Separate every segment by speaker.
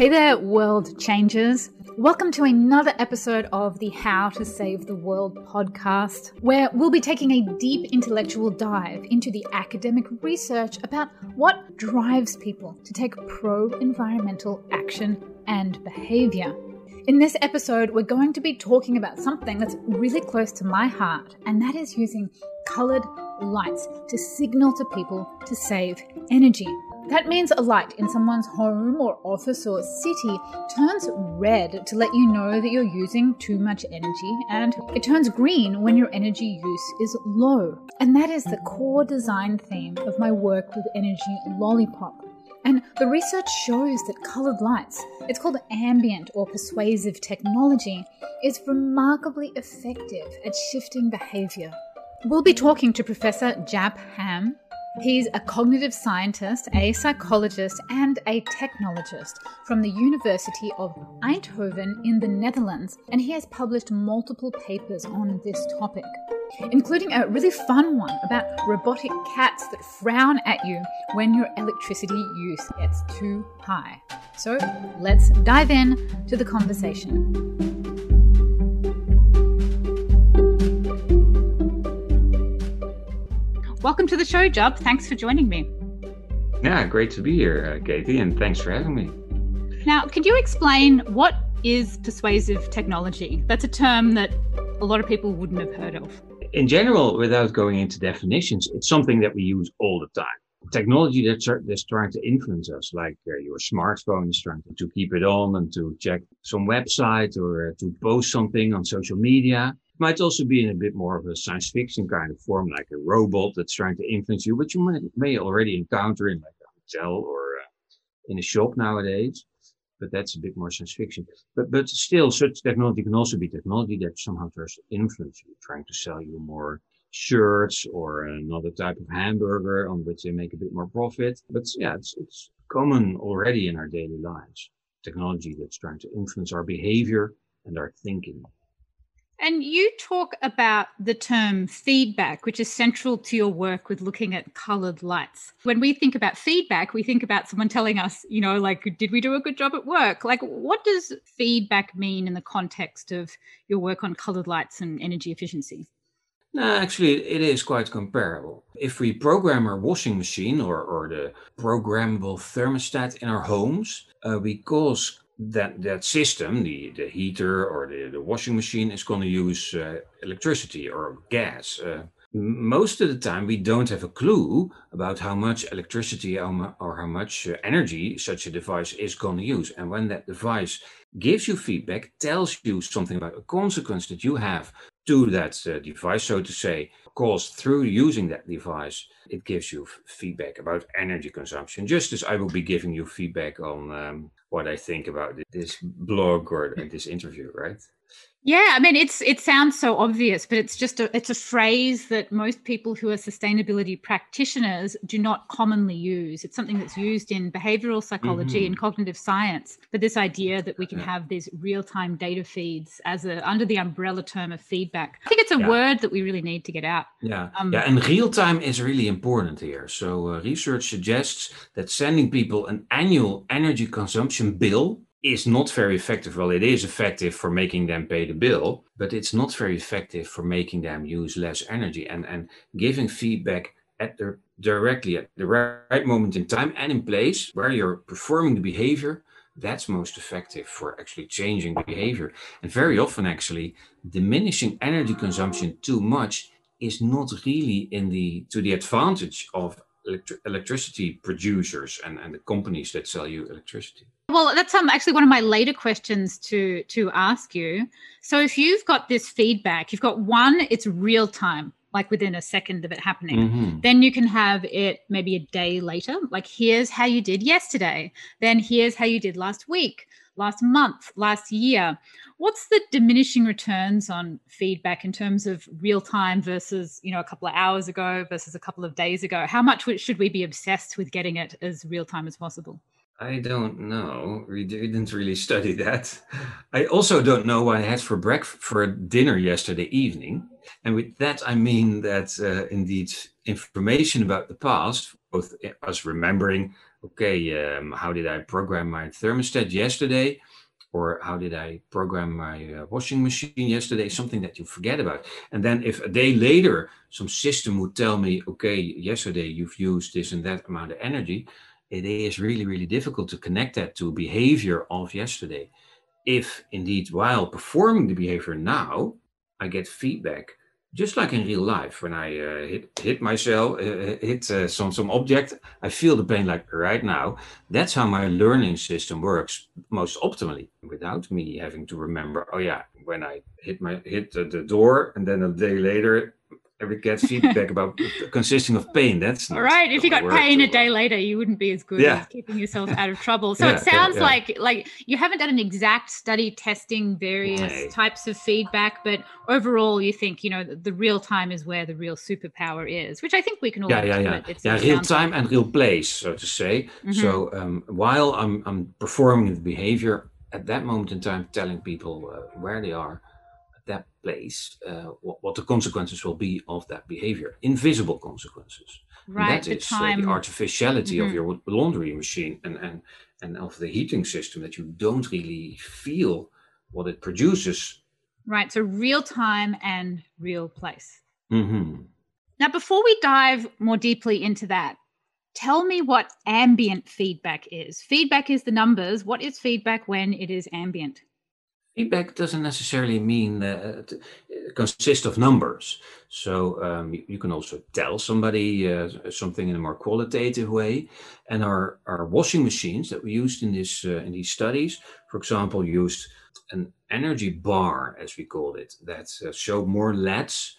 Speaker 1: Hey there, world changers. Welcome to another episode of the How to Save the World podcast, where we'll be taking a deep intellectual dive into the academic research about what drives people to take pro environmental action and behavior. In this episode, we're going to be talking about something that's really close to my heart, and that is using colored lights to signal to people to save energy. That means a light in someone's home or office or city turns red to let you know that you're using too much energy, and it turns green when your energy use is low. And that is the core design theme of my work with Energy Lollipop. And the research shows that colored lights, it's called ambient or persuasive technology, is remarkably effective at shifting behavior. We'll be talking to Professor Jaap Ham. He's a cognitive scientist, a psychologist, and a technologist from the University of Eindhoven in the Netherlands, and he has published multiple papers on this topic, including a really fun one about robotic cats that frown at you when your electricity use gets too high. So let's dive in to the conversation. Welcome to the show, Jaap. Thanks for joining me.
Speaker 2: Yeah, great to be here, uh, Katie, and thanks for having me.
Speaker 1: Now, could you explain what is persuasive technology? That's a term that a lot of people wouldn't have heard of.
Speaker 2: In general, without going into definitions, it's something that we use all the time. Technology that's, that's trying to influence us, like uh, your smartphone is trying to, to keep it on and to check some website or uh, to post something on social media might also be in a bit more of a science fiction kind of form, like a robot that's trying to influence you, which you may, may already encounter in like a hotel or uh, in a shop nowadays. But that's a bit more science fiction. But but still, such technology can also be technology that somehow tries to influence you, trying to sell you more shirts or another type of hamburger on which they make a bit more profit. But yeah, it's it's common already in our daily lives. Technology that's trying to influence our behavior and our thinking.
Speaker 1: And you talk about the term feedback, which is central to your work with looking at colored lights. When we think about feedback, we think about someone telling us, you know, like, did we do a good job at work? Like, what does feedback mean in the context of your work on colored lights and energy efficiency?
Speaker 2: No, actually, it is quite comparable. If we program our washing machine or, or the programmable thermostat in our homes, uh, we cause that that system, the the heater or the, the washing machine, is going to use uh, electricity or gas. Uh, most of the time, we don't have a clue about how much electricity or how much uh, energy such a device is going to use. And when that device gives you feedback, tells you something about a consequence that you have to that uh, device, so to say, caused through using that device, it gives you feedback about energy consumption, just as I will be giving you feedback on um, what I think about this blog or uh, this interview, right?
Speaker 1: Yeah, I mean it's it sounds so obvious, but it's just a it's a phrase that most people who are sustainability practitioners do not commonly use. It's something that's used in behavioral psychology mm-hmm. and cognitive science. But this idea that we can have these real-time data feeds as a under the umbrella term of feedback. I think it's a yeah. word that we really need to get out.
Speaker 2: Yeah. Um, yeah, and real time is really important here. So uh, research suggests that sending people an annual energy consumption bill is not very effective. Well, it is effective for making them pay the bill, but it's not very effective for making them use less energy and, and giving feedback at the directly at the right moment in time and in place where you're performing the behavior that's most effective for actually changing behavior and very often actually diminishing energy consumption too much is not really in the to the advantage of electri- electricity producers and, and the companies that sell you electricity
Speaker 1: well, that's um, actually one of my later questions to to ask you. So, if you've got this feedback, you've got one, it's real time, like within a second of it happening. Mm-hmm. Then you can have it maybe a day later, like here's how you did yesterday. Then here's how you did last week, last month, last year. What's the diminishing returns on feedback in terms of real time versus you know a couple of hours ago versus a couple of days ago? How much should we be obsessed with getting it as real time as possible?
Speaker 2: I don't know. We didn't really study that. I also don't know what I had for breakfast for dinner yesterday evening. And with that, I mean that uh, indeed information about the past both us remembering, okay, um, how did I program my thermostat yesterday? Or how did I program my uh, washing machine yesterday? Something that you forget about. And then if a day later some system would tell me, okay, yesterday you've used this and that amount of energy, it is really, really difficult to connect that to behavior of yesterday. If indeed, while performing the behavior now, I get feedback just like in real life, when I uh, hit hit myself, uh, hit uh, some some object, I feel the pain like right now. That's how my learning system works most optimally, without me having to remember. Oh yeah, when I hit my hit the, the door, and then a day later ever get feedback about consisting of pain. That's
Speaker 1: all right. If you got pain a day later, you wouldn't be as good yeah. as keeping yourself out of trouble. So yeah, it sounds yeah, like like you haven't done an exact study testing various right. types of feedback, but overall, you think you know the, the, real time is where the real superpower is, which I think we can all
Speaker 2: yeah yeah yeah it. yeah real time like. and real place, so to say. Mm-hmm. So um, while I'm I'm performing the behavior at that moment in time, telling people uh, where they are that place uh, what, what, the consequences will be of that behavior invisible consequences
Speaker 1: right
Speaker 2: and that the is time. Uh, the artificiality mm-hmm. of your laundry machine and, and and of the heating system that you don't really feel what it produces
Speaker 1: right so real time and real place
Speaker 2: mm-hmm.
Speaker 1: now before we dive more deeply into that tell me what ambient feedback is feedback is the numbers what is feedback when it is ambient
Speaker 2: Feedback doesn't necessarily mean uh, consist of numbers. So um, you, you, can also tell somebody uh, something in a more qualitative way. And our, our washing machines that we used in this uh, in these studies, for example, used an energy bar, as we called it, that uh, showed more LEDs,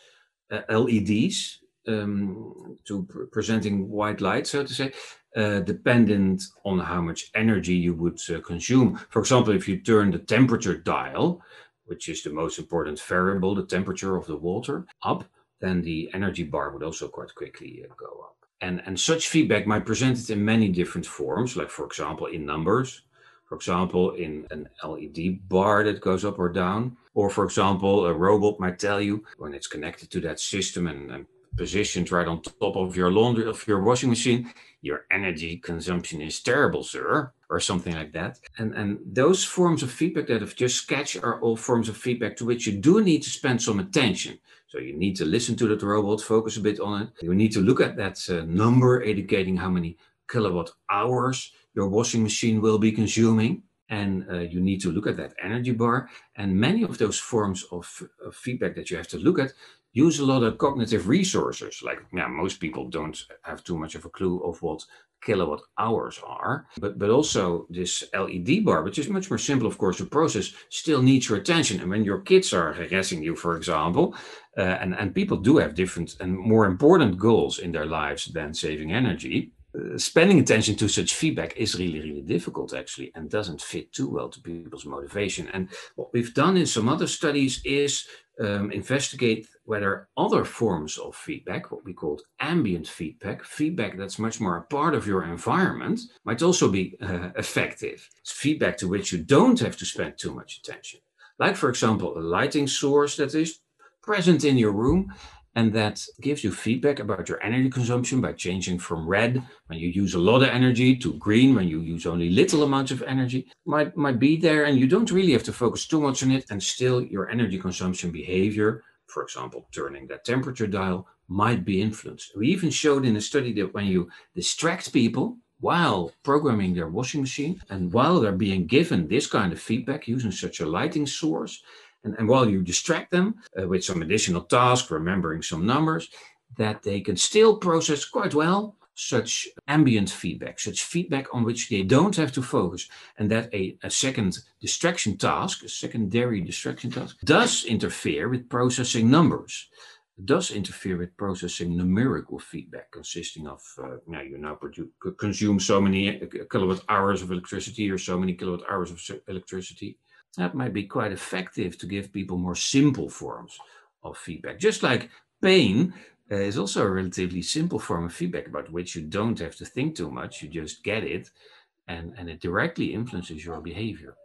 Speaker 2: uh, LEDs, um, to pr- presenting white light, so to say, uh, dependent on how much energy you would uh, consume. For example, if you turn the temperature dial, which is the most important variable, the temperature of the water, up, then the energy bar would also quite quickly uh, go up. And, and such feedback might present it in many different forms, like, for example, in numbers, for example, in an LED bar that goes up or down, or for example, a robot might tell you when it's connected to that system and, and positioned right on top of your laundry of your washing machine. Your energy consumption is terrible sir or something like that. And and those forms of feedback that i've just sketched are all forms of feedback to which you do need to spend some attention. So you need to listen to that robot focus a bit on it. You need to look at that uh, number indicating how many kilowatt hours your washing machine will be consuming and uh, you need to look at that energy bar and many of those forms of, of, feedback that you have to look at use a lot of cognitive resources. Like, yeah, most people don't have too much of a clue of what kilowatt hours are. But but also this LED bar, which is much more simple, of course, to process, still needs your attention. And when your kids are harassing you, for example, uh, and and people do have different and more important goals in their lives than saving energy. Uh, spending attention to such feedback is really, really difficult actually, and doesn't fit too well to people's motivation. And what we've done in some other studies is um, investigate whether other forms of feedback, what we call ambient feedback, feedback that's much more a part of your environment, might also be uh, effective. It's feedback to which you don't have to spend too much attention. Like, for example, a lighting source that is present in your room and that gives you feedback about your energy consumption by changing from red when you use a lot of energy to green when you use only little amounts of energy. Might might be there and you don't really have to focus too much on it and still your energy consumption behavior for example turning that temperature dial might be influenced. We even showed in a study that when you distract people while programming their washing machine and while they're being given this kind of feedback using such a lighting source and, and while you distract them uh, with some additional task, remembering some numbers, that they can still process quite well such ambient feedback, such feedback on which they don't have to focus, and that a, a second distraction task, a secondary distraction task, does interfere with processing numbers does interfere with processing numerical feedback consisting of uh, now you now produce, consume so many uh, kilowatt hours of electricity or so many kilowatt hours of electricity that might be quite effective to give people more simple forms of feedback. Just like pain uh, is also a relatively simple form of feedback about which you don't have to think too much, you just get it, and, and it directly influences your behavior.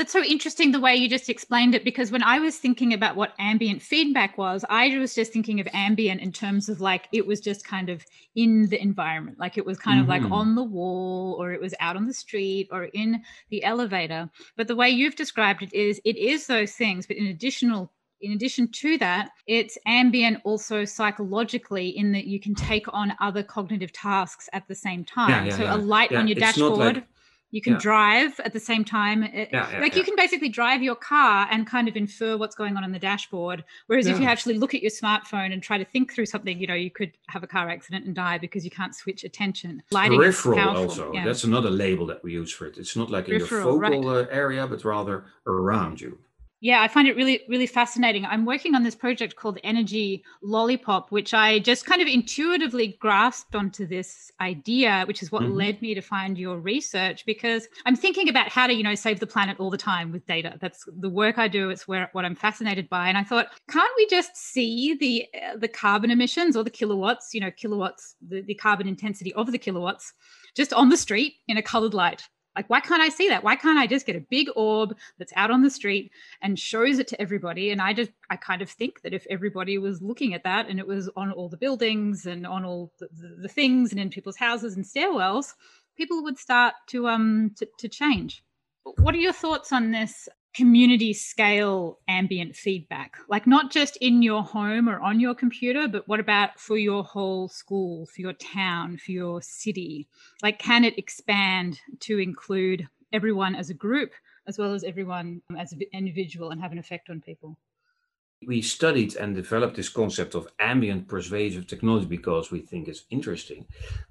Speaker 1: That's so interesting the way you just explained it because when I was thinking about what ambient feedback was, I was just thinking of ambient in terms of like it was just kind of in the environment, like it was kind mm-hmm. of like mm-hmm. on the wall or it was out on the street or in the elevator. But the way you've described it is it is those things, but in additional in addition to that, it's ambient also psychologically in that you can take on other cognitive tasks at the same time. Yeah, yeah, so yeah. a light on your it's dashboard. You can yeah. drive at the same time. It, yeah, yeah, like you can basically drive your car and kind of infer what's going on on the dashboard. Whereas if you actually look at your smartphone and try to think through something, you know, you could have a car accident and die because you can't switch attention.
Speaker 2: Lighting Peripheral also. That's another label that we use for it. It's not like in your focal right. Uh, area, but rather around you.
Speaker 1: Yeah, I find it really, really fascinating. I'm working on this project called Energy Lollipop, which I just kind of intuitively grasped onto this idea, which is what mm-hmm. led me to find your research because I'm thinking about how to, you know, save the planet all the time with data. That's the work I do. It's where what I'm fascinated by. And I thought, can't we just see the uh, the carbon emissions or the kilowatts, you know, kilowatts, the, the carbon intensity of the kilowatts just on the street in a colored light? Like, why can't I see that? Why can't I just get a big orb that's out on the street and shows it to everybody? And I just, I kind of think that if everybody was looking at that and it was on all the buildings and on all the, the, the things and in people's houses and stairwells, people would start to um to, to change. What are your thoughts on this community scale ambient feedback. Like not just in your home or on your computer but what about for your whole school for your town for your city? Like can it expand to include everyone as a group as well as everyone as an individual and have an effect on people
Speaker 2: we studied and developed this concept of ambient persuasive technology because we think it's interesting.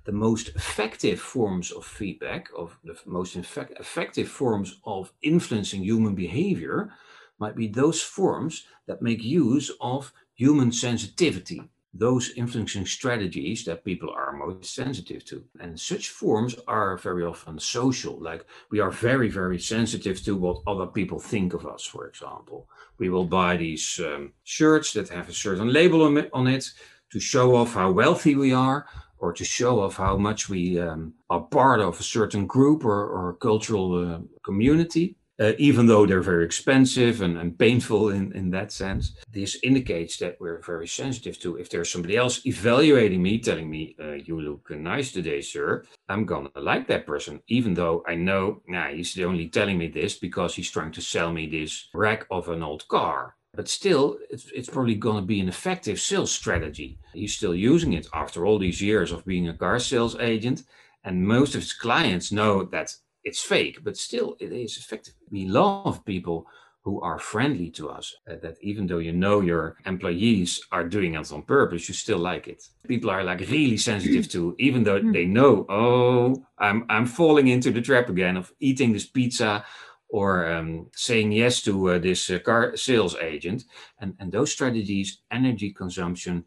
Speaker 2: The most effective forms of feedback, of the most effective forms of influencing human behavior, might be those forms that make use of human sensitivity those influencing strategies that people are most sensitive to. And such forms are very often social, like we are very, very sensitive to what other people think of us, for example. We will buy these um, shirts that have a certain label on it to show off how wealthy we are or to show off how much we um, are part of a certain group or, or cultural uh, community uh, even though they're very expensive and, and painful in, in that sense. This indicates that we're very sensitive to if there's somebody else evaluating me, telling me, uh, you look nice today, sir, I'm gonna like that person, even though I know, nah, he's only telling me this because he's trying to sell me this wreck of an old car. But still, it's, it's probably going to be an effective sales strategy. He's still using it after all these years of being a car sales agent. And most of his clients know that it's fake, but still it is effective. We love people who are friendly to us. Uh, that even though you know your employees are doing it on purpose, you still like it. People are like really sensitive to, even though they know, oh, I'm I'm falling into the trap again of eating this pizza or um, saying yes to uh, this uh, car sales agent. And and those strategies, energy consumption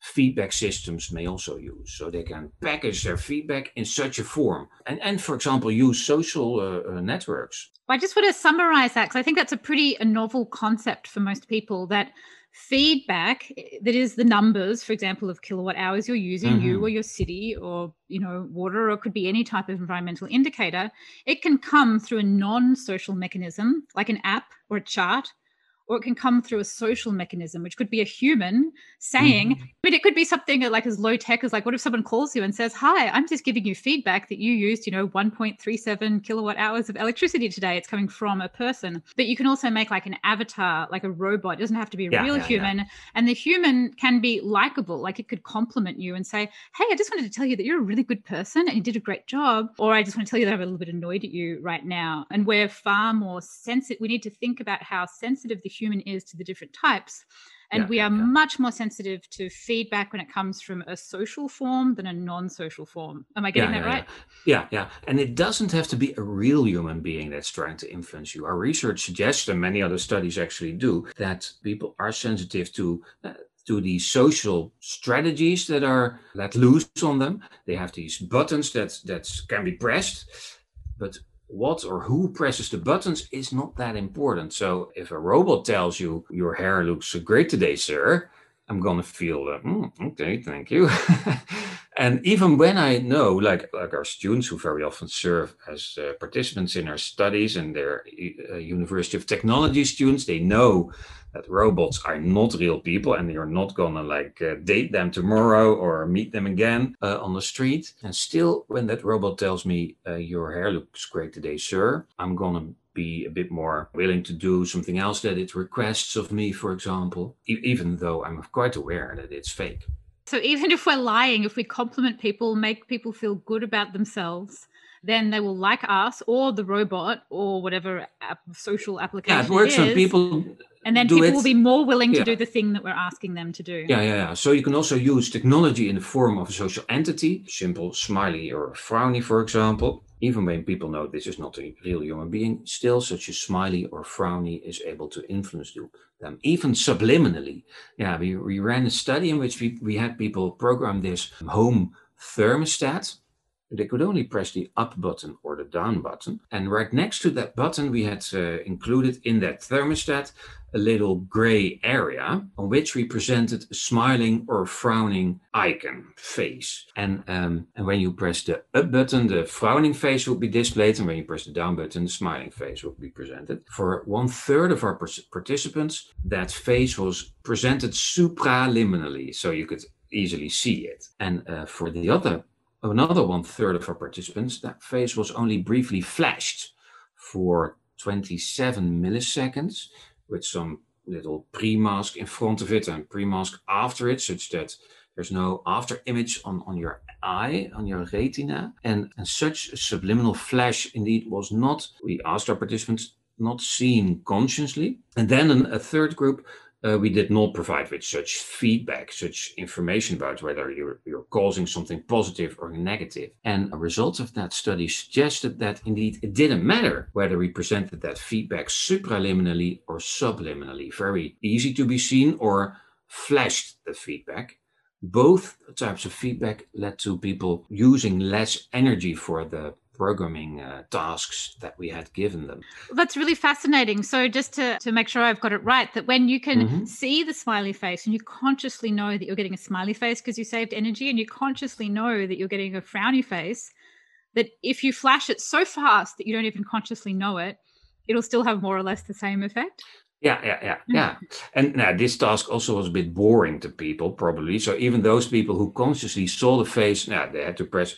Speaker 2: feedback systems may also use. So they can package their feedback in such a form and, and for example, use social uh, uh, networks.
Speaker 1: I just want to summarize that because I think that's a pretty a novel concept for most people that feedback that is the numbers for example of kilowatt hours you're using mm-hmm. you or your city or you know water or could be any type of environmental indicator it can come through a non-social mechanism like an app or a chart or it can come through a social mechanism, which could be a human saying, mm-hmm. but it could be something like as low tech as like, what if someone calls you and says, Hi, I'm just giving you feedback that you used, you know, 1.37 kilowatt hours of electricity today. It's coming from a person. But you can also make like an avatar, like a robot. It doesn't have to be a yeah, real yeah, human. Yeah. And the human can be likable. Like it could compliment you and say, Hey, I just wanted to tell you that you're a really good person and you did a great job. Or I just want to tell you that I'm a little bit annoyed at you right now. And we're far more sensitive. We need to think about how sensitive the human is to the different types. And yeah, we are yeah. much more sensitive to feedback when it comes from a social form than a non social form. Am I getting
Speaker 2: yeah,
Speaker 1: that right?
Speaker 2: Yeah, yeah. And it doesn't have to be a real human being that's trying to influence you. Our research suggests, and many other studies actually do, that people are sensitive to. Uh, to these social strategies that are let loose on them. They have these buttons that that can be pressed, but what or who presses the buttons is not that important. So if a robot tells you your hair looks great today, sir, I'm gonna feel that. mm, okay, thank you. And even when I know, like like our students who very often serve as uh, participants in our studies and their uh, University of Technology students, they know that robots are not real people and you're not gonna like uh, date them tomorrow or meet them again uh, on the street. And still, when that robot tells me uh, your hair looks great today, sir, I'm gonna be a bit more willing to do something else that it requests of me, for example, e- even though I'm quite aware that it's fake.
Speaker 1: So even if we're lying, if we compliment people, make people feel good about themselves, then they will like us or the robot or whatever app, social application.
Speaker 2: Yeah, it works
Speaker 1: it
Speaker 2: people.
Speaker 1: And then people
Speaker 2: it.
Speaker 1: will be more willing to
Speaker 2: yeah.
Speaker 1: do the thing that we're asking them to do.
Speaker 2: Yeah, yeah, yeah. So you can also use technology in the form of a social entity, simple smiley or frowny, for example. Even when people know this is not a real human being, still such a smiley or frowny is able to influence them, even subliminally. Yeah, we, we ran a study in which we, we had people program this home thermostat they could only press the up button or the down button. And right next to that button, we had uh, included in that thermostat a little gray area on which we presented a smiling or frowning icon face. And, um, and when you press the up button, the frowning face will be displayed. And when you press the down button, the smiling face will be presented. For one third of our participants, that face was presented supraliminally. So you could easily see it. And uh, for the other another one third of our participants, that face was only briefly flashed for 27 milliseconds with some little pre-mask in front of it and pre-mask after it, such that there's no after image on, on your eye, on your retina. And, and such a subliminal flash indeed was not, we asked our participants, not seen consciously. And then an, a third group uh, we did not provide with such feedback, such information about whether you're, you're causing something positive or negative. And a result of that study suggested that indeed it didn't matter whether we presented that feedback supraliminally or subliminally, very easy to be seen, or flashed the feedback. Both types of feedback led to people using less energy for the programming uh, tasks that we had given them.
Speaker 1: That's really fascinating. So, just to, to make sure I've got it right, that when you can mm-hmm. see the smiley face and you consciously know that you're getting a smiley face because you saved energy, and you consciously know that you're getting a frowny face, that if you flash it so fast that you don't even consciously know it, it'll still have more or less the same effect.
Speaker 2: Yeah, yeah, yeah, mm. yeah. And now this task also was a bit boring to people, probably. So even those people who consciously saw the face, now they had to press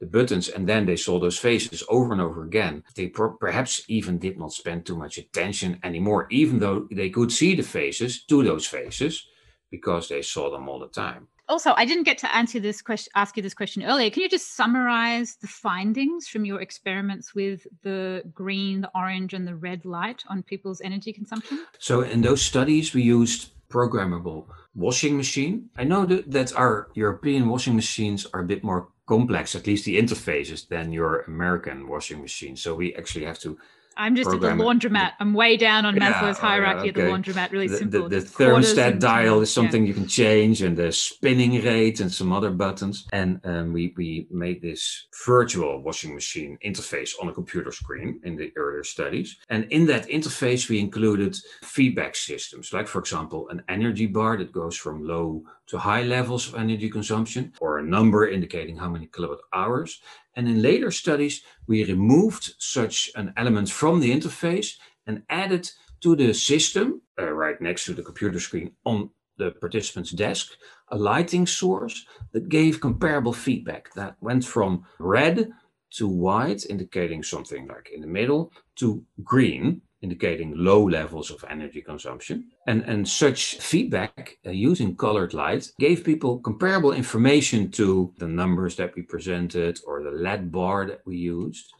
Speaker 2: the buttons, and then they saw those faces over and over again. They pro- perhaps even did not spend too much attention anymore, even though they could see the faces to those faces because they saw them all the time
Speaker 1: also i didn't get to answer this question ask you this question earlier. Can you just summarize the findings from your experiments with the green the orange and the red light on people's energy consumption?
Speaker 2: So in those studies we used programmable washing machine. I know that, our european washing machines are a bit more complex at least the interfaces than your american washing machine. So we actually have to
Speaker 1: I'm just at the laundromat. I'm way down on yeah, Maslow's hierarchy okay. at the laundromat. Really
Speaker 2: the,
Speaker 1: simple.
Speaker 2: The, the thermostat dial is something yeah. you can change, and the spinning rate and some other buttons. And um, we we made this virtual washing machine interface on a computer screen in the earlier studies. And in that interface, we included feedback systems, like for example, an energy bar that goes from low to high levels of energy consumption, or a number indicating how many kilowatt hours. And in later studies, we removed such an element from the interface and added to the system, uh, right next to the computer screen on the participant's desk, a lighting source that gave comparable feedback that went from red to white, indicating something like in the middle, to green, indicating low levels of energy consumption. And, and such feedback uh, using colored light gave people comparable information to the numbers that we presented or the LED bar that we used.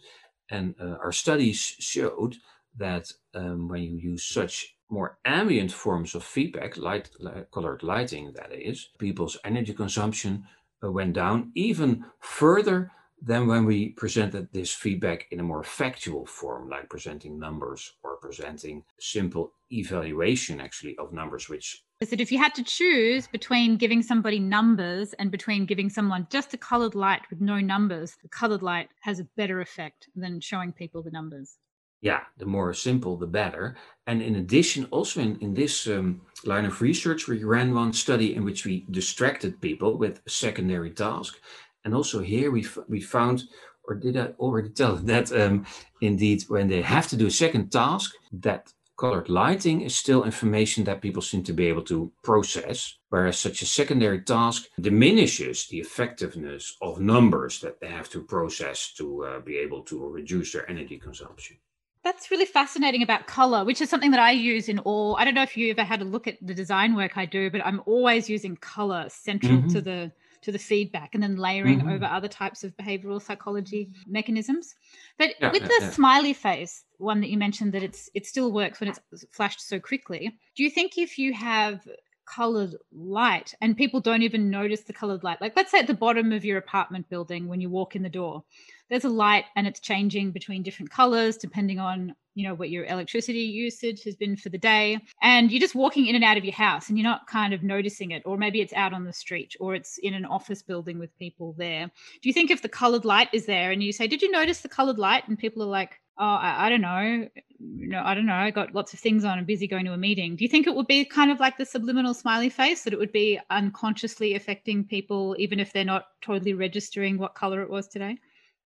Speaker 2: And uh, our studies showed that um, when you use such more ambient forms of feedback, light, light colored lighting, that is, people's energy consumption uh, went down even further than when we presented this feedback in a more factual form, like presenting numbers or presenting simple evaluation actually of numbers, which
Speaker 1: is that if you had to choose between giving somebody numbers and between giving someone just a colored light with no numbers, the colored light has a better effect than showing people the numbers.
Speaker 2: Yeah, the more simple, the better. And in addition, also in, in this um, line of research. We ran one study in which we distracted people with a secondary task. And also here we, we found, or did I already tell that um, indeed when they have to do a second task, that colored lighting is still information that people seem to be able to process, whereas such a secondary task diminishes the effectiveness of numbers that they have to process to uh, be able to reduce their energy consumption.
Speaker 1: That's really fascinating about color, which is something that I use in all. I don't know if you ever had a look at the design work I do, but I'm always using color central mm-hmm. to the to the feedback and then layering mm-hmm. over other types of behavioral psychology mechanisms. But yeah, with yeah, the yeah. smiley face one that you mentioned that it's it still works when it's flashed so quickly. Do you think if you have colored light and people don't even notice the colored light like let's say at the bottom of your apartment building when you walk in the door there's a light and it's changing between different colors depending on you know what your electricity usage has been for the day and you're just walking in and out of your house and you're not kind of noticing it or maybe it's out on the street or it's in an office building with people there do you think if the colored light is there and you say did you notice the colored light and people are like oh, I, I, don't know, no, I don't know, I got lots of things on, I'm busy going to a meeting. Do you think it would be kind of like the subliminal smiley face, that it would be unconsciously affecting people, even if they're not totally registering what color it was today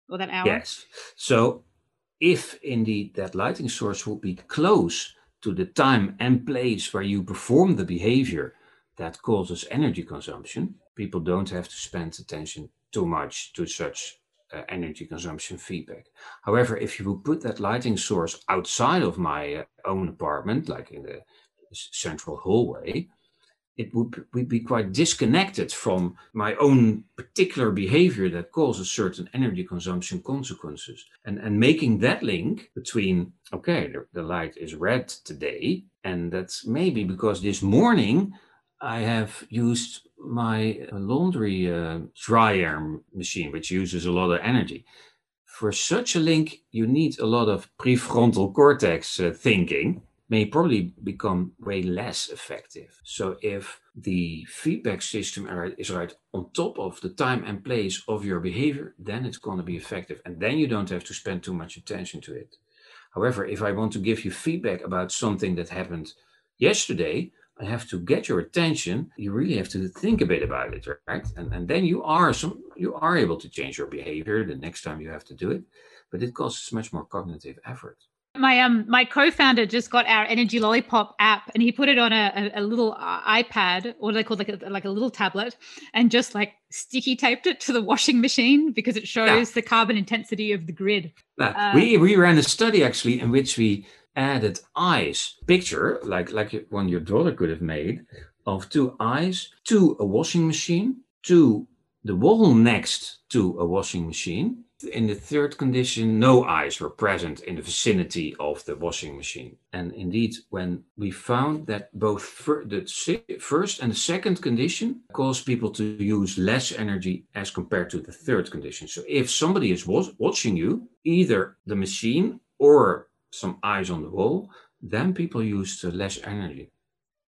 Speaker 1: or that hour?
Speaker 2: Yes. So if indeed that lighting source would be close to the time and place where you perform the behavior that causes energy consumption, people don't have to spend attention too much to such uh, energy consumption feedback. However, if you would put that lighting source outside of my uh, own apartment, like in the central hallway, it would, be quite disconnected from my own particular behavior that causes certain energy consumption consequences. And, and making that link between, okay, the, the light is red today, and that's maybe because this morning I have used my laundry uh, dryer machine, which uses a lot of energy. For such a link, you need a lot of prefrontal cortex uh, thinking, may probably become way less effective. So if the feedback system is right on top of the time and place of your behavior, then it's going to be effective. And then you don't have to spend too much attention to it. However, if I want to give you feedback about something that happened yesterday, I have to get your attention. You really have to think a bit about it, right? And and then you are some you are able to change your behavior the next time you have to do it, but it costs much more cognitive effort.
Speaker 1: My um my co-founder just got our Energy Lollipop app, and he put it on a, a, a little uh, iPad, or they call like a, like a little tablet, and just like sticky taped it to the washing machine because it shows yeah. the carbon intensity of the grid.
Speaker 2: Uh, we we ran a study actually in which we added eyes picture, like, like one your daughter could have made, of two eyes to a washing machine, to the wall next to a washing machine. In the third condition, no eyes were present in the vicinity of the washing machine. And indeed, when we found that both the first and the second condition cause people to use less energy as compared to the third condition. So if somebody is watching you, either the machine or some eyes on the wall, then people use less energy.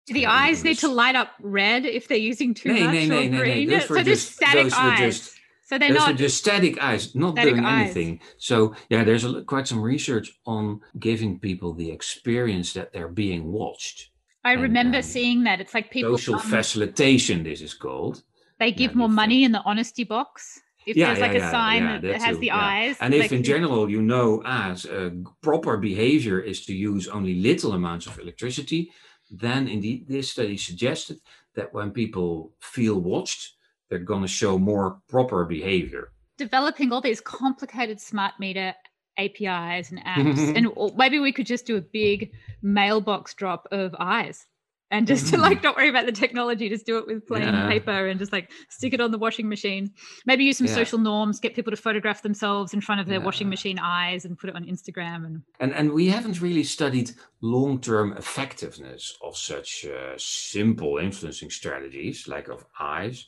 Speaker 1: Do the eyes need to light up red if they're using too much or green? So just, static eyes. Just, so they're
Speaker 2: those
Speaker 1: not
Speaker 2: static eyes, not doing eyes. anything. So yeah, there's a, quite some research on giving people the experience that they're being watched.
Speaker 1: I and, remember um, seeing that. It's like people
Speaker 2: social facilitation. This is called.
Speaker 1: They give more money in the honesty box if yeah, there's like yeah, a sign yeah, that has too, the eyes
Speaker 2: and if in general you know as a proper behavior is to use only little amounts of electricity then indeed this study suggested that when people feel watched they're going to show more proper behavior
Speaker 1: developing all these complicated smart meter apis and apps and maybe we could just do a big mailbox drop of eyes and just to like not worry about the technology just do it with plain yeah. paper and just like stick it on the washing machine maybe use some yeah. social norms get people to photograph themselves in front of their yeah. washing machine eyes and put it on instagram and
Speaker 2: and, and we haven't really studied long-term effectiveness of such uh, simple influencing strategies like of eyes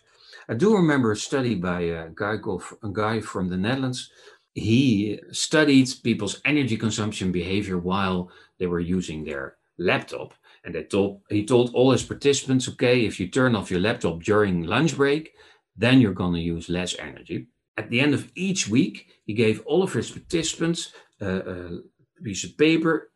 Speaker 2: i do remember a study by a guy called a guy from the netherlands. He studied people's energy consumption behavior while they were using their laptop. And they told, he told all his participants, okay, if you turn off your laptop during lunch break, then you're going to use less energy. At the end of each week, he gave all of his participants a piece of paper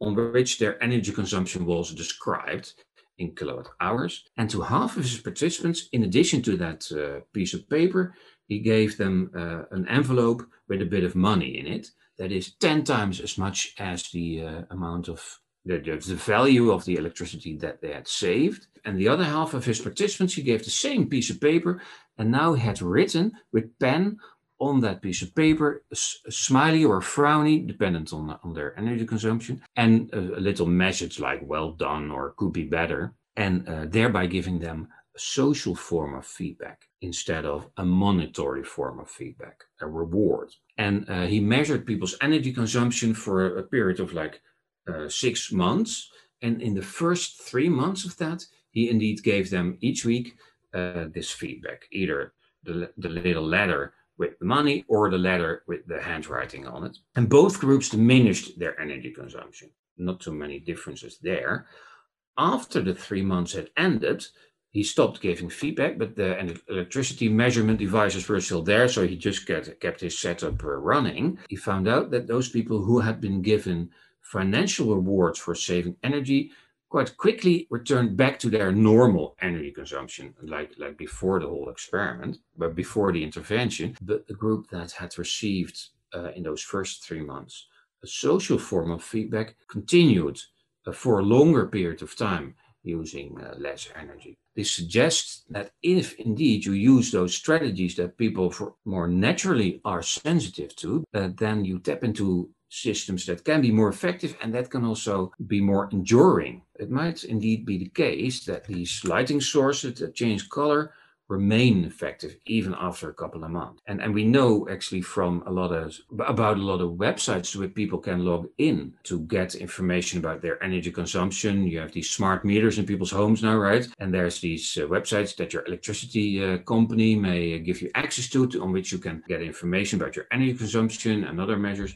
Speaker 2: on which their energy consumption was described in kilowatt hours. And to half of his participants, in addition to that uh, piece of paper, he gave them uh, an envelope with a bit of money in it. That is 10 times as much as the uh, amount of the, the, the, value of the electricity that they had saved. And the other half of his participants, he gave the same piece of paper and now had written with pen on that piece of paper smiley or frowny, dependent on, on their energy consumption, and a, a, little message like well done or could be better, and uh, thereby giving them a social form of feedback instead of a monetary form of feedback, a reward. And uh, he measured people's energy consumption for a period of like uh, six months. And in the first three months of that, he indeed gave them each week uh, this feedback, either the, the little letter with the money or the letter with the handwriting on it. And both groups diminished their energy consumption. Not too many differences there. After the three months had ended, he stopped giving feedback, but the electricity measurement devices were still there, so he just kept, kept his setup running. He found out that those people who had been given financial rewards for saving energy quite quickly returned back to their normal energy consumption, like, like before the whole experiment, but before the intervention. But the group that had received uh, in those first three months a social form of feedback continued uh, for a longer period of time using uh, less energy. This suggests that if indeed you use those strategies that people more naturally are sensitive to, uh, then you tap into systems that can be more effective and that can also be more enduring. It might indeed be the case that these lighting sources that change color remain effective even after a couple of months. And, and we know actually from a lot of about a lot of websites where people can log in to get information about their energy consumption. You have these smart meters in people's homes now, right? And there's these uh, websites that your electricity uh, company may give you access to, to, on which you can get information about your energy consumption and other measures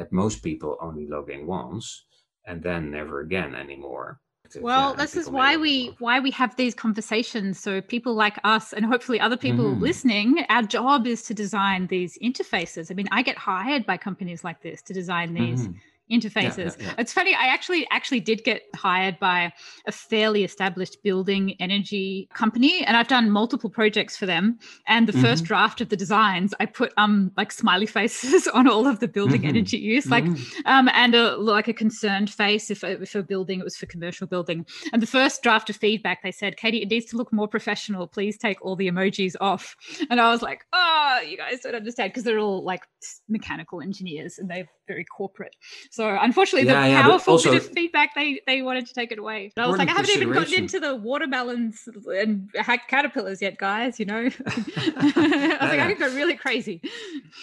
Speaker 2: that most people only log in once and then never again anymore.
Speaker 1: Well yeah, this is why we why we have these conversations so people like us and hopefully other people mm-hmm. listening our job is to design these interfaces. I mean i get hired by companies like this to design these mm-hmm interfaces. Yeah, yeah, yeah. It's funny. I actually actually did get hired by a fairly established building energy company, and I've done multiple projects for them. And the mm-hmm. first draft of the designs, I put um like smiley faces on all of the building mm-hmm. energy use, like mm-hmm. um and a like a concerned face if if a building it was for commercial building. And the first draft of feedback, they said, Katie, it needs to look more professional. Please take all the emojis off. And I was like, oh, you guys don't understand because they're all like mechanical engineers and they're very corporate. So unfortunately, yeah, the yeah, powerful also, bit of feedback they they wanted to take it away. But I was like, I haven't even gotten into the watermelons and caterpillars yet, guys. You know, I was like, I could go really crazy.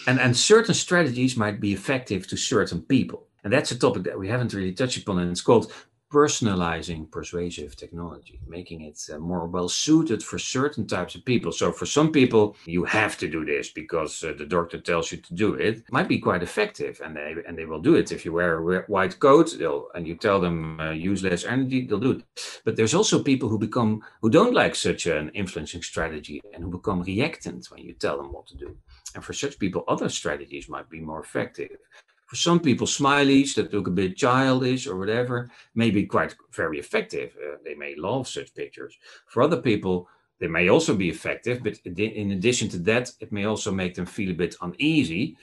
Speaker 2: And and certain strategies might be effective to certain people. And that's a topic that we haven't really touched upon, and it's called personalizing persuasive technology, making it uh, more well suited for certain types of people. So, for some people, you have to do this because uh, the doctor tells you to do it. it. Might be quite effective, and they and they will do it. If you wear a white coat, and you tell them uh, use less energy, they'll do it. But there's also people who become who don't like such an influencing strategy and who become reactant when you tell them what to do. And for such people, other strategies might be more effective. For some people, smileys that look a bit childish or whatever may be quite very effective. Uh, they may love such pictures. For other people, they may also be effective, but in addition to that, it may also make them feel a bit uneasy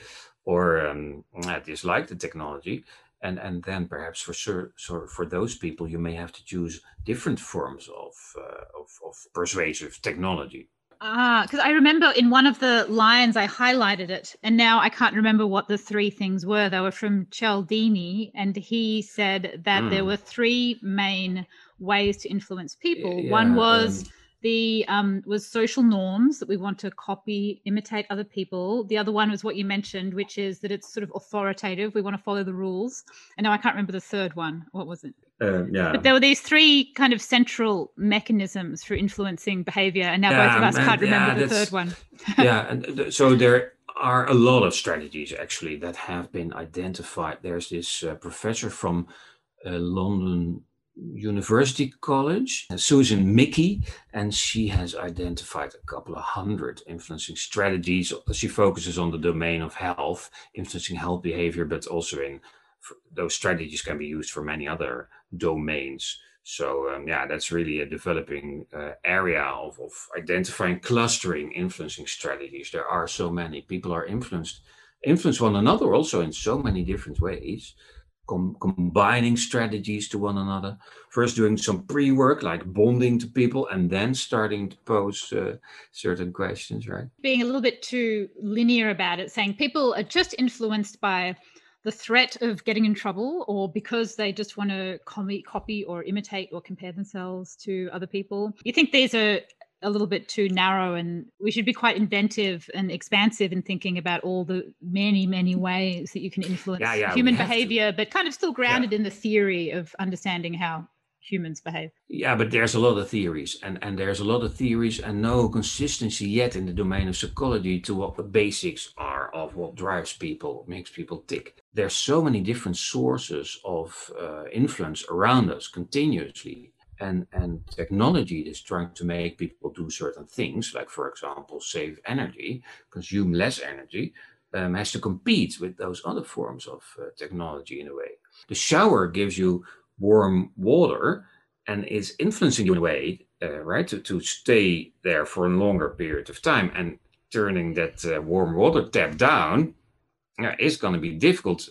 Speaker 2: or um, dislike the technology. And, and then perhaps for sure, so for those people, you may have to choose different forms of, uh, of, of persuasive technology.
Speaker 1: Ah, because I remember in one of the lines I highlighted it, and now I can't remember what the three things were. They were from Cialdini, and he said that mm. there hmm. were three main ways to influence people. Yeah, one was um, the um, was social norms that we want to copy, imitate other people. The other one was what you mentioned, which is that it's sort of authoritative. We want to follow the rules. And now I can't remember the third one. What was it?
Speaker 2: Uh, yeah.
Speaker 1: But there were these three kind of central mechanisms for influencing behavior, and now yeah, both of us can't remember yeah, the third one.
Speaker 2: yeah, and so there are a lot of strategies actually that have been identified. There's this uh, professor from uh, London University College, Susan Michie, and she has identified a couple of hundred influencing strategies. She focuses on the domain of health, influencing health behavior, but also in those strategies can be used for many other domains. So um, yeah, that's really a developing uh, area of, of identifying, clustering, influencing strategies. There are so many people are influenced, influence one another also in so many different ways. Com- combining strategies to one another. First, doing some pre-work like bonding to people, and then starting to pose uh, certain questions. Right?
Speaker 1: Being a little bit too linear about it, saying people are just influenced by the threat of getting in trouble or because they just want to copy, copy or imitate or compare themselves to other people. You think these are a little bit too narrow and we should be quite inventive and expansive in thinking about all the many many ways that you can influence yeah, yeah, human behavior but kind of still grounded yeah. in the theory of understanding how humans behave.
Speaker 2: Yeah, but there's a lot of theories, and, and there's a lot of theories and no consistency yet in the domain of psychology to what the basics are of what drives people, makes people tick. There's so many different sources of uh, influence around us continuously. And, and technology is trying to make people do certain things, like, for example, save energy, consume less energy, um, has to compete with those other forms of uh, technology in a way. The shower gives you warm water and is influencing you in a way, uh, right, to, to stay there for a longer period of time. And turning that uh, warm water tap down uh, is going to be difficult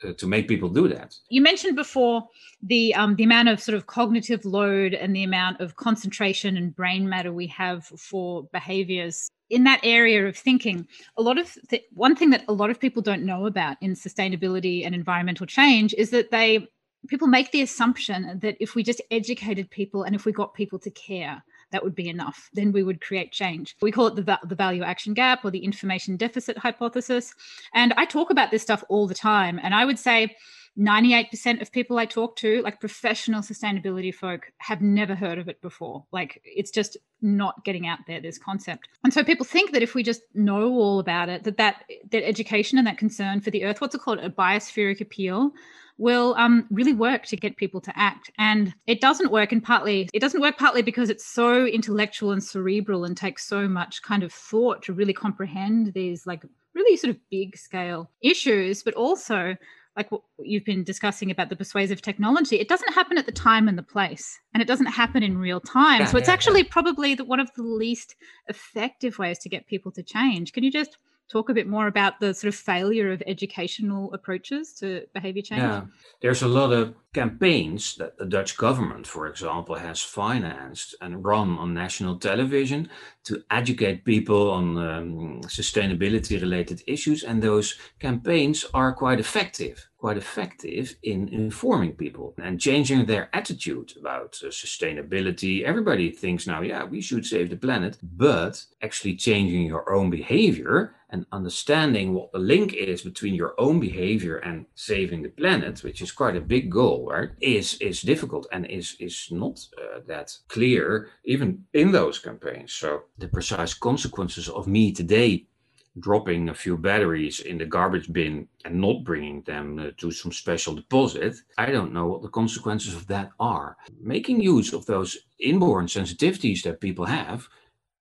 Speaker 2: to, to make people do that.
Speaker 1: You mentioned before the um, the amount of sort of cognitive load and the amount of concentration and brain matter we have for behaviors in that area of thinking a lot of th- one thing that a lot of people don't know about in sustainability and environmental change is that they people make the assumption that if we just educated people and if we got people to care, that would be enough. Then we would create change. We call it the, the value action gap or the information deficit hypothesis. And I talk about this stuff all the time. And I would say 98% of people I talk to, like professional sustainability folk, have never heard of it before. Like it's just not getting out there, this concept. And so people think that if we just know all about it, that that, that education and that concern for the earth, what's it called? A biospheric appeal will um, really work to get people to act. And it doesn't work, and partly it doesn't work partly because it's so intellectual and cerebral and takes so much kind of thought to really comprehend these like really sort of big scale issues, but also like what you've been discussing about the persuasive technology, it doesn't happen at the time and the place, and it doesn't happen in real time. Yeah, so it's yeah, actually yeah. probably the, one of the least effective ways to get people to change. Can you just talk a bit more about the sort of failure of educational approaches to behavior change?
Speaker 2: Yeah, there's a lot of campaigns that the Dutch government, for example, has financed and run on national television to educate people on um, sustainability related issues. And those campaigns are quite effective, quite effective in informing people and changing their attitude about uh, sustainability. Everybody thinks now, yeah, we should save the planet, but actually changing your own behavior and understanding what the link is between your own behavior and saving the planet, which is quite a big goal, right, is is difficult and is is not uh, that clear even in those campaigns. So the precise consequences of me today dropping a few batteries in the garbage bin and not bringing them uh, to some special deposit, I don't know what the consequences of that are. Making use of those inborn sensitivities that people have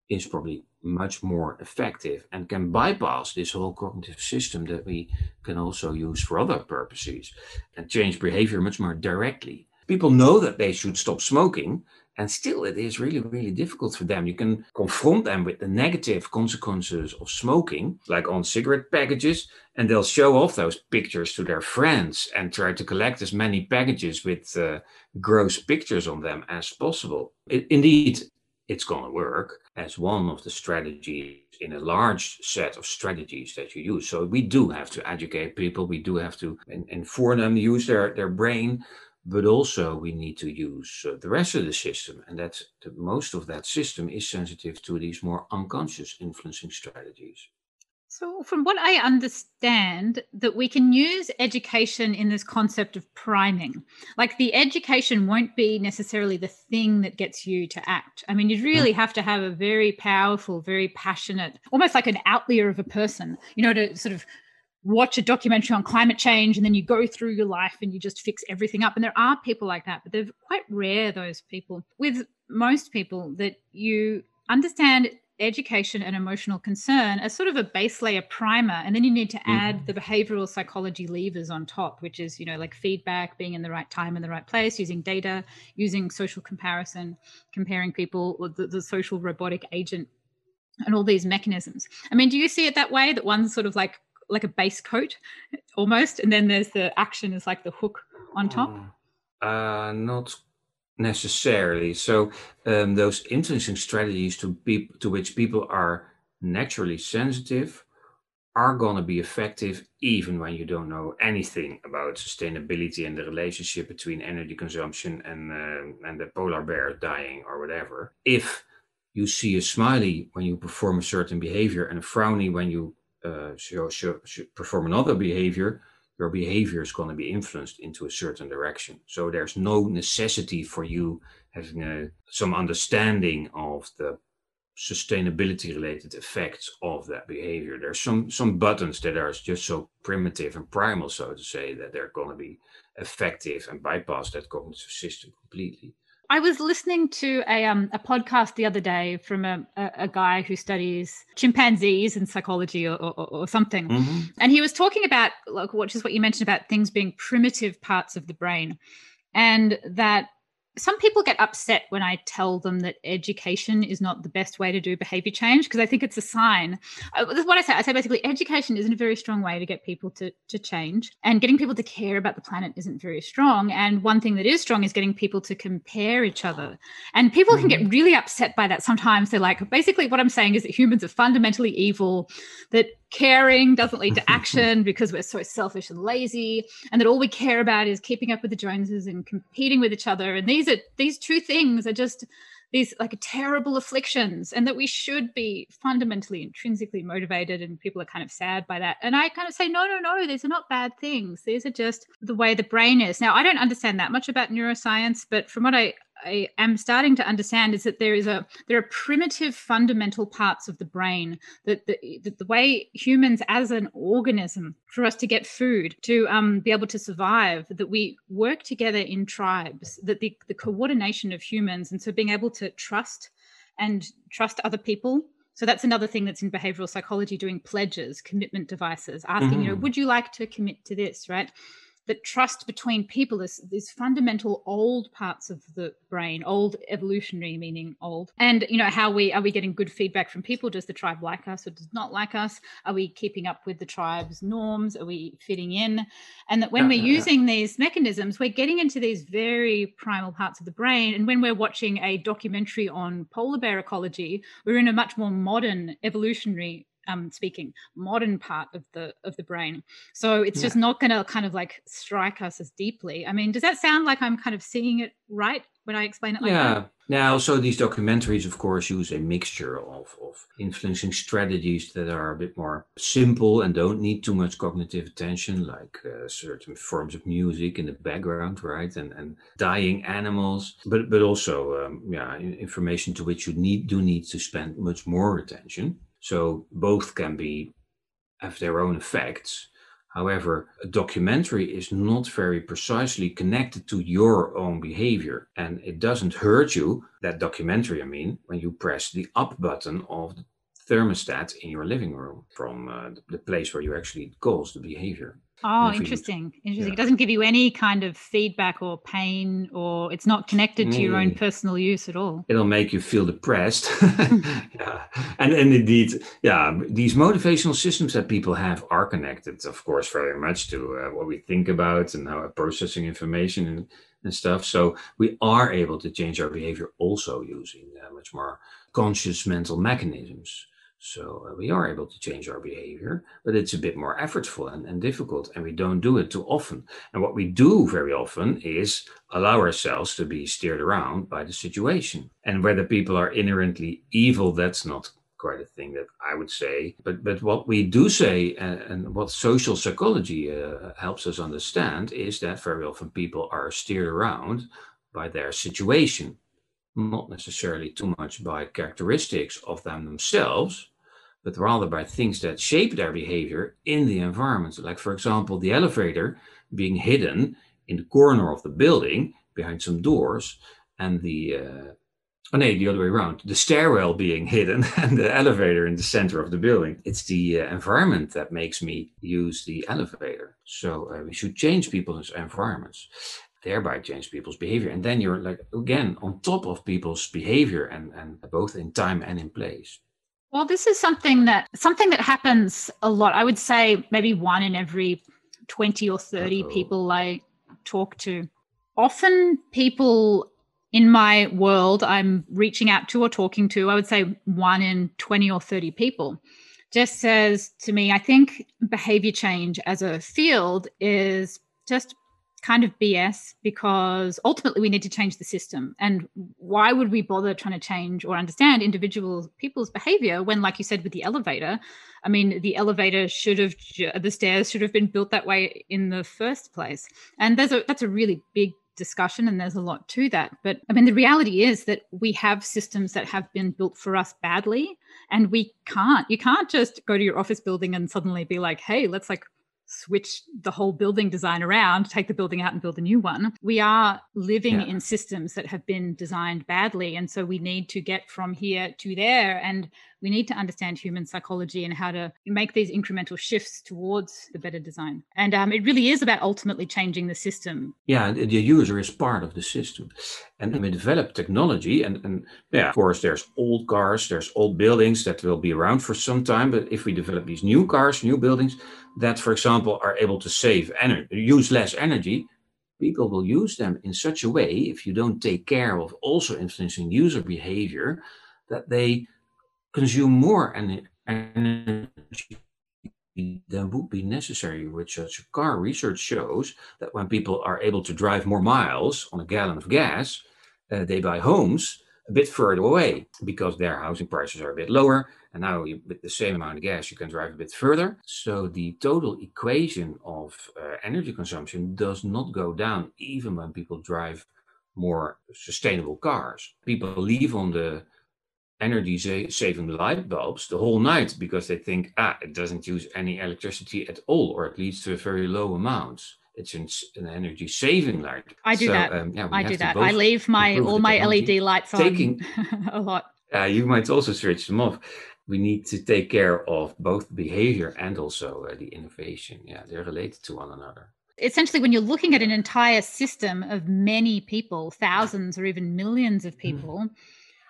Speaker 2: is probably much more effective and can bypass this whole cognitive system that we can also use for other purposes and change behavior much more directly. People know that they should stop smoking, and still it is really, really difficult for them. You can confront them with the negative consequences of smoking, like on cigarette packages, and they'll show off those pictures to their friends and try to collect as many packages with uh, gross pictures on them as possible. It, indeed, it's going to work as one of the strategies in a large set of strategies that you use. So we do have to educate people. We do have to inform them, use their, their brain, but also we need to use uh, the rest of the system. And that most of that system is sensitive to these more unconscious influencing strategies.
Speaker 1: So, from what I understand, that we can use education in this concept of priming. Like the education won't be necessarily the thing that gets you to act. I mean, you'd hmm. really have to have a very powerful, very passionate, almost like an outlier of a person, you know, to sort of watch a documentary on climate change and then you go through your life and you just fix everything up. And there are people like that, but they're quite rare, those people. With most people, that you understand education and emotional concern as sort of a base layer primer and then you need to add mm-hmm. the behavioral psychology levers on top which is you know like feedback being in the right time in the right place using data using social comparison comparing people the, the social robotic agent and all these mechanisms i mean do you see it that way that one's sort of like like a base coat almost and then there's the action is like the hook on top mm.
Speaker 2: uh not necessarily. So um, those influencing strategies to be, to which people are naturally sensitive are going to be effective even when you don't know anything about sustainability and the relationship between energy consumption and uh, and the polar bear dying or whatever. If you see a smiley when you perform a certain behavior and a frowny when you uh, show, show, show, perform another behavior, your behavior is going to be influenced into a certain direction. So there's no necessity for you having a, some understanding of the sustainability related effects of that behavior. There's some some buttons that are just so primitive and primal, so to say, that they're going to be effective and bypass that cognitive system completely.
Speaker 1: I was listening to a um, a podcast the other day from a, a, a guy who studies chimpanzees and psychology or, or, or something, mm-hmm. and he was talking about like which is what you mentioned about things being primitive parts of the brain, and that some people get upset when I tell them that education is not the best way to do behavior change because I think it's a sign. Uh, that's what I say. I say basically education isn't a very strong way to get people to, to change, and getting people to care about the planet isn't very strong. And one thing that is strong is getting people to compare each other. And people mm-hmm. can get mm-hmm. really upset by that sometimes. They're like, basically, what I'm saying is that humans are fundamentally evil, that caring doesn't lead to action because we're so selfish and lazy and that all we care about is keeping up with the joneses and competing with each other. And these are these two things are just these like terrible afflictions and that we should be fundamentally intrinsically motivated and people are kind of sad by that. And i kind of say no no no these are not bad things. These are just the way the brain is. Now i don't understand that much about neuroscience but from what i I am starting to understand is that there is a there are primitive fundamental parts of the brain that the, that the way humans as an organism for us to get food to um, be able to survive that we work together in tribes that the, the coordination of humans and so being able to trust and trust other people so that's another thing that's in behavioral psychology doing pledges commitment devices asking mm-hmm. you know mm-hmm. would you like to commit to this right that trust between people is these fundamental old parts of the brain old evolutionary meaning old. And you know how we are we getting good feedback from people? Does the tribe like us or does not like us? Are we keeping up with the tribe's norms? Are we fitting in? And that when we're using these mechanisms we're getting into these very primal parts of the brain. And when we're watching a documentary on polar bear ecology we're in a much more modern evolutionary um, speaking modern part of the of the brain. So it's yeah. just not going to kind of like strike us as deeply. I mean does that sound like i'm kind of seeing it right when i explain it like
Speaker 2: yeah.
Speaker 1: that?
Speaker 2: now so these documentaries of course use a mixture of, of influencing strategies that are a bit more simple and don't need too much cognitive attention like uh, certain forms of music in the background right and and dying animals. But but also um, yeah information to which you need do need to spend much more attention so both can be have their own effects. However, a documentary is not very precisely connected to your own behavior. And it doesn't hurt you, that documentary, I mean, when you press the up button of the thermostat in your living room from uh, the place where you actually cause the behavior.
Speaker 1: Oh, interesting. Interesting. Yeah. It doesn't give you any kind of feedback or pain, or it's not connected to your own mm. personal use at all.
Speaker 2: It'll make you feel depressed. yeah. And, and indeed, yeah, these motivational systems that people have are connected, of course, very much to uh, what we think about and how we're processing information and, and stuff. So we are able to change our behavior also using uh, much more conscious mental mechanisms. So uh, we are able to change our behavior, but it's a bit more effortful and, and difficult, and we don't do it too often. And what we do very often is allow ourselves to be steered around by the situation. And whether people are inherently evil, that's not quite a thing that I would say. But but what we do say, and, and what social psychology uh, helps us understand, is that very often people are steered around by their situation not necessarily too much by characteristics of them themselves, but rather by things that shape their behavior in the environment. Like, for example, the elevator being hidden in the corner of the building behind some doors, and the uh, Oh, no, the other way around. The stairwell being hidden and the elevator in the center of the building. It's the uh, environment that makes me use the elevator. So uh, we should change people's environments, thereby change people's behavior. And then you're like, again, on top of people's behavior and, and both in time and in place.
Speaker 1: Well, this is something that something that happens a lot. I would say maybe one in every 20 or 30 Uh-oh. people I talk to. Often people in my world I'm reaching out to or talking to, I would say one in 20 or 30 people, just says to me, I think behavior change as a field is just kind of BS because ultimately we need to change the system. And why would we bother trying to change or understand individual people's behavior when, like you said, with the elevator, I mean, the elevator should have, the stairs should have been built that way in the first place. And there's a, that's a really big discussion and there's a lot to that. But I mean, the reality is that we have systems that have been built for us badly and we can't, you can't just go to your office building and suddenly be like, hey, let's like switch the whole building design around, take the building out and build a new one. We are living yeah. in systems that have been designed badly. And so we need to get from here to there. And we need to understand human psychology and how to make these incremental shifts towards the better design. And um, it really is about ultimately changing the system.
Speaker 2: Yeah, the user is part of the system. And we develop technology, and, and yeah, of course, there's old cars, there's old buildings that will be around for some time. But if we develop these new cars, new buildings that, for example, are able to save energy, use less energy, people will use them in such a way, if you don't take care of also influencing user behavior, that they consume more energy than would be necessary with such car. Research shows that when people are able to drive more miles on a gallon of gas, uh, they buy homes a bit further away because their housing prices are a bit lower. And now, you, with the same amount of gas, you can drive a bit further. So the total equation of uh, energy consumption does not go down, even when people drive more sustainable cars. People leave on the energy saving light bulbs the whole night because they think ah it doesn't use any electricity at all or it leads to a very low amounts it's an, an energy saving light.
Speaker 1: I do so, that. um, yeah, i do that. I leave my all my led lights on taking, a lot.
Speaker 2: Uh, you might also switch them off. We need to take care of both behavior and also uh, the innovation. Yeah they're related to one another.
Speaker 1: Essentially when you're looking at an entire system of many people thousands or even millions of hmm. people mm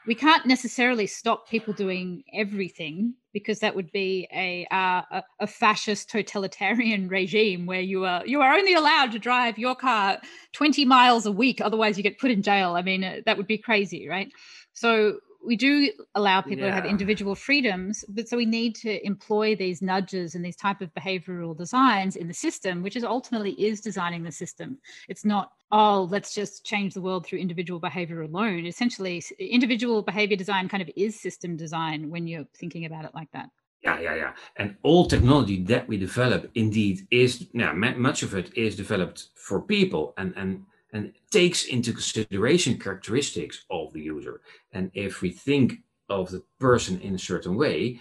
Speaker 1: we can't necessarily stop people doing everything because that would be a, uh, a fascist totalitarian regime where you are you are only allowed to drive your car 20 miles a week otherwise you get put in jail. I mean uh, that would be crazy right? So we do allow people yeah. to have individual freedoms but so we need to employ these nudges and these type of behavioral designs in the system which is ultimately is designing the system it's not oh let's just change the world through individual behavior alone essentially individual behavior design kind of is system design when you're thinking about it like that
Speaker 2: yeah, yeah, yeah. And all technology that we develop indeed is, yeah, much of it is developed for people. And, and and takes into consideration characteristics of the user. And if we think of the person in a certain way,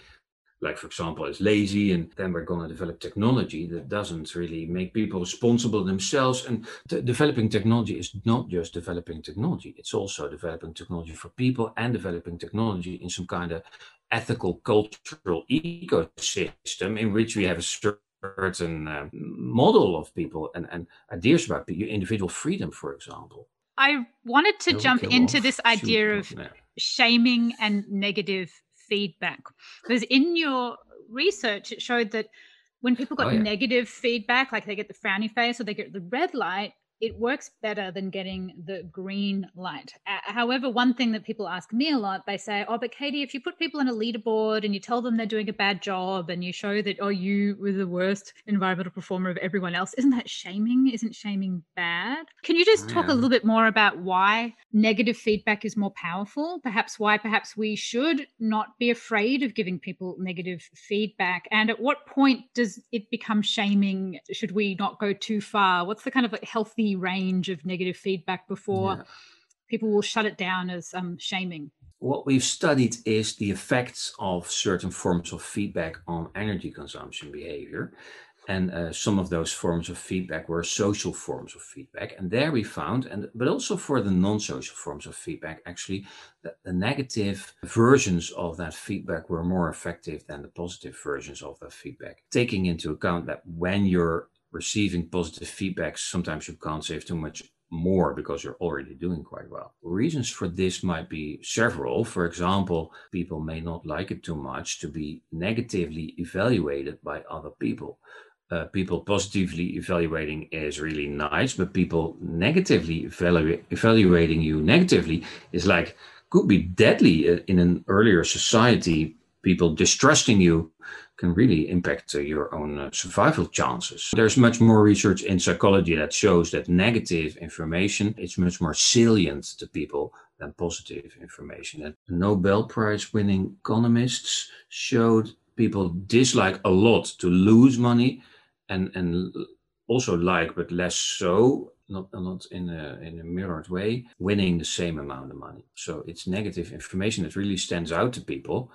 Speaker 2: like for example, is lazy, and then we're going to develop technology that doesn't really make people responsible themselves. And t- developing technology is not just developing technology; it's also developing technology for people and developing technology in some kind of ethical, cultural ecosystem in which we have a certain certain uh, model of people and, and ideas about individual freedom, for example.
Speaker 1: I wanted to jump into this idea of shaming and negative feedback because in your research it showed that when people got oh, yeah. negative feedback, like they get the frowny face or they get the red light, it works better than getting the green light. Uh, however, one thing that people ask me a lot, they say, "Oh, but Katie, if you put people in a leaderboard and you tell them they're doing a bad job and you show that oh, you were the worst environmental performer of everyone else, isn't that shaming? Isn't shaming bad?" Can you just talk a little bit more about why negative feedback is more powerful? Perhaps why perhaps we should not be afraid of giving people negative feedback, and at what point does it become shaming? Should we not go too far? What's the kind of like healthy range of negative feedback before yeah. people will shut it down as um, shaming?
Speaker 2: What we've studied is the effects of certain forms of feedback on energy consumption behavior. and uh, some of those forms of feedback were social forms of feedback and there we found and but also for the non-social forms of feedback actually the, the, negative versions of that feedback were more effective than the positive versions of that feedback taking into account that when you're receiving positive feedback sometimes you can't save too much more because you're already doing quite well. Reasons for this might be several. For example, people may not like it too much to be negatively evaluated by other people uh, people positively evaluating is really nice, but people negatively evalu- evaluating you negatively is like could be deadly uh, in an earlier society. People distrusting you can really impact uh, your own uh, survival chances. There's much more research in psychology that shows that negative information is much more salient to people than positive information. And Nobel Prize winning economists showed people dislike a lot to lose money and and also like but less so not not in a in a mirrored way winning the same amount of money so it's negative information that really stands out to people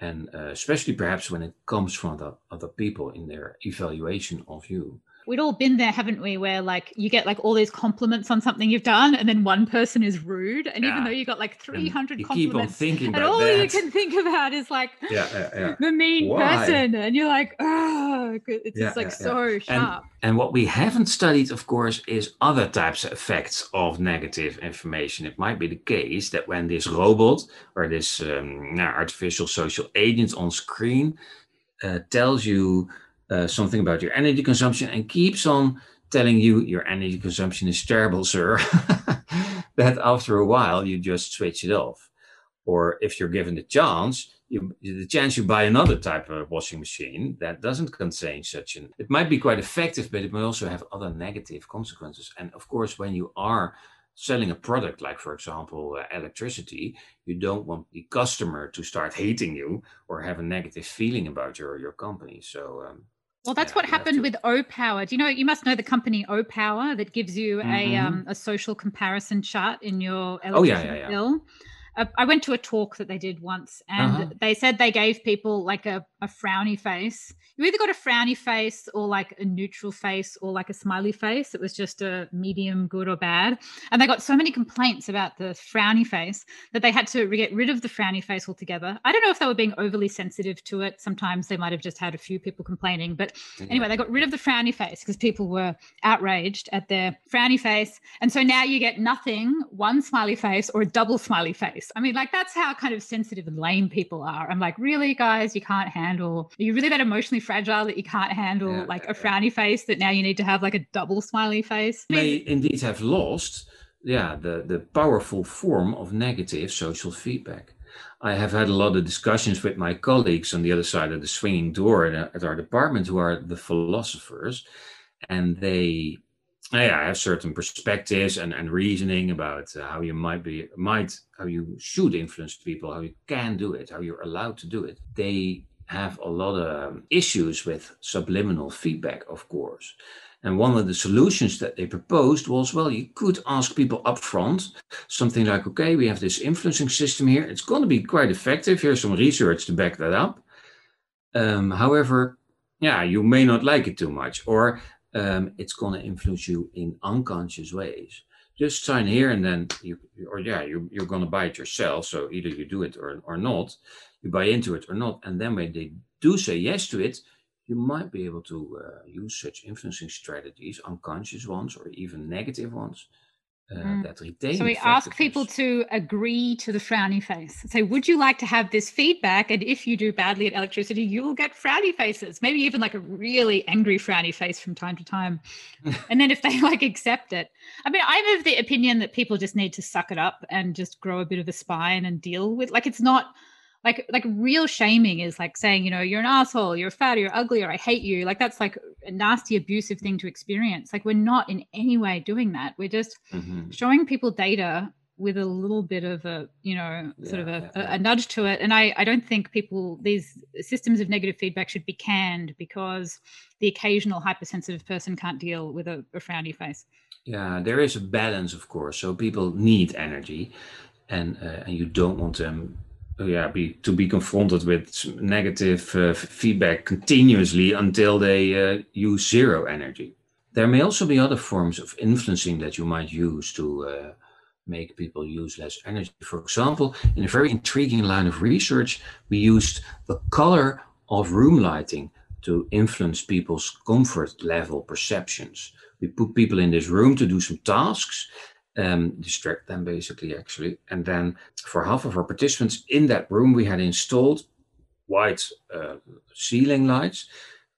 Speaker 2: and uh, especially perhaps when it comes from the other people in their evaluation of you
Speaker 1: we'd all been there, haven't we? Where like you get like all these compliments on something you've done, and then one person is rude, and yeah. even though you got like three hundred compliments, and all
Speaker 2: that.
Speaker 1: you can think about is like
Speaker 2: yeah, yeah,
Speaker 1: the mean Why? person, and you're like, oh, it's just like so sharp.
Speaker 2: And, and what we haven't studied, of course, is other types of effects of negative information. It might be the case that when this robot or this um, artificial social agent on screen uh, tells you uh, something about your energy consumption and keeps on telling you your energy consumption is terrible, sir, that after a while you just switch it off. Or if you're given the chance, you, the chance you buy another type of washing machine that doesn't contain such an, it might be quite effective, but it may also have other negative consequences. And of course, when you are selling a product like for example uh, electricity you don't want the customer to start hating you or have a negative feeling about your your company so um,
Speaker 1: well, that's yeah, what happened to... with Opower. Do you know? You must know the company Opower that gives you mm-hmm. a um, a social comparison chart in your electricity oh, yeah, yeah, yeah. Uh, I went to a talk that they did once, and uh-huh. they said they gave people like a, a frowny face you either got a frowny face or like a neutral face or like a smiley face. It was just a medium good or bad. And they got so many complaints about the frowny face that they had to get rid of the frowny face altogether. I don't know if they were being overly sensitive to it. Sometimes they might have just had a few people complaining. But anyway, they got rid of the frowny face because people were outraged at their frowny face. And so now you get nothing, one smiley face or a double smiley face. I mean, like that's how kind of sensitive and lame people are. I'm like, really, guys, you can't handle, are you really that emotionally fragile that you can't handle yeah, like a frowny face that now you need to have like a double smiley face?
Speaker 2: May indeed have lost yeah the the powerful form of negative social feedback. I have had a lot of discussions with my colleagues on the other side of the swinging door uh, at our department who are the philosophers and they yeah, have certain perspectives and, and reasoning about uh, how you might be might how you should influence people, how you can do it, how you're allowed to do it. They have a lot of issues with subliminal feedback, of course. And one of the solutions that they proposed was well, you could ask people up front something like, okay, we have this influencing system here. It's going to be quite effective. Here's some research to back that up. Um, however, yeah, you may not like it too much, or um, it's going to influence you in unconscious ways. Just sign here and then you, or yeah, you, you're going to buy it yourself. So either you do it or, or not you buy into it or not. And then when they do say yes to it, you might be able to uh, use such influencing strategies, unconscious ones or even negative ones, uh, mm. that retain.
Speaker 1: So we ask people to agree to the frowny face. Say, would you like to have this feedback? And if you do badly at electricity, you will get frowny faces. Maybe even like a really angry frowny face from time to time. and then if they like accept it, I mean, I'm of the opinion that people just need to suck it up and just grow a bit of a spine and deal with. Like, it's not like like real shaming is like saying you know you're an asshole you're fat you're ugly or i hate you. Like that's like a nasty abusive thing to experience. Like we're not in any way doing that. We're just mm-hmm. showing people data with a little bit of a you know sort yeah, of a, yeah, a, nudge to it. And i i don't think people these systems of negative feedback should be canned because the occasional hypersensitive person can't deal with a, a frowny face.
Speaker 2: Yeah there is a balance of course. So people need energy and uh, and you don't want them yeah be to be confronted with negative uh, feedback continuously until they uh, use zero energy. There may also be other forms of influencing that you might use to uh, make people use less energy. For example in a very intriguing line of research we used the color of room lighting to influence people's comfort level perceptions. We put people in this room to do some tasks um, distract them basically actually. And then for half of our participants in that room, we had installed white uh, ceiling lights,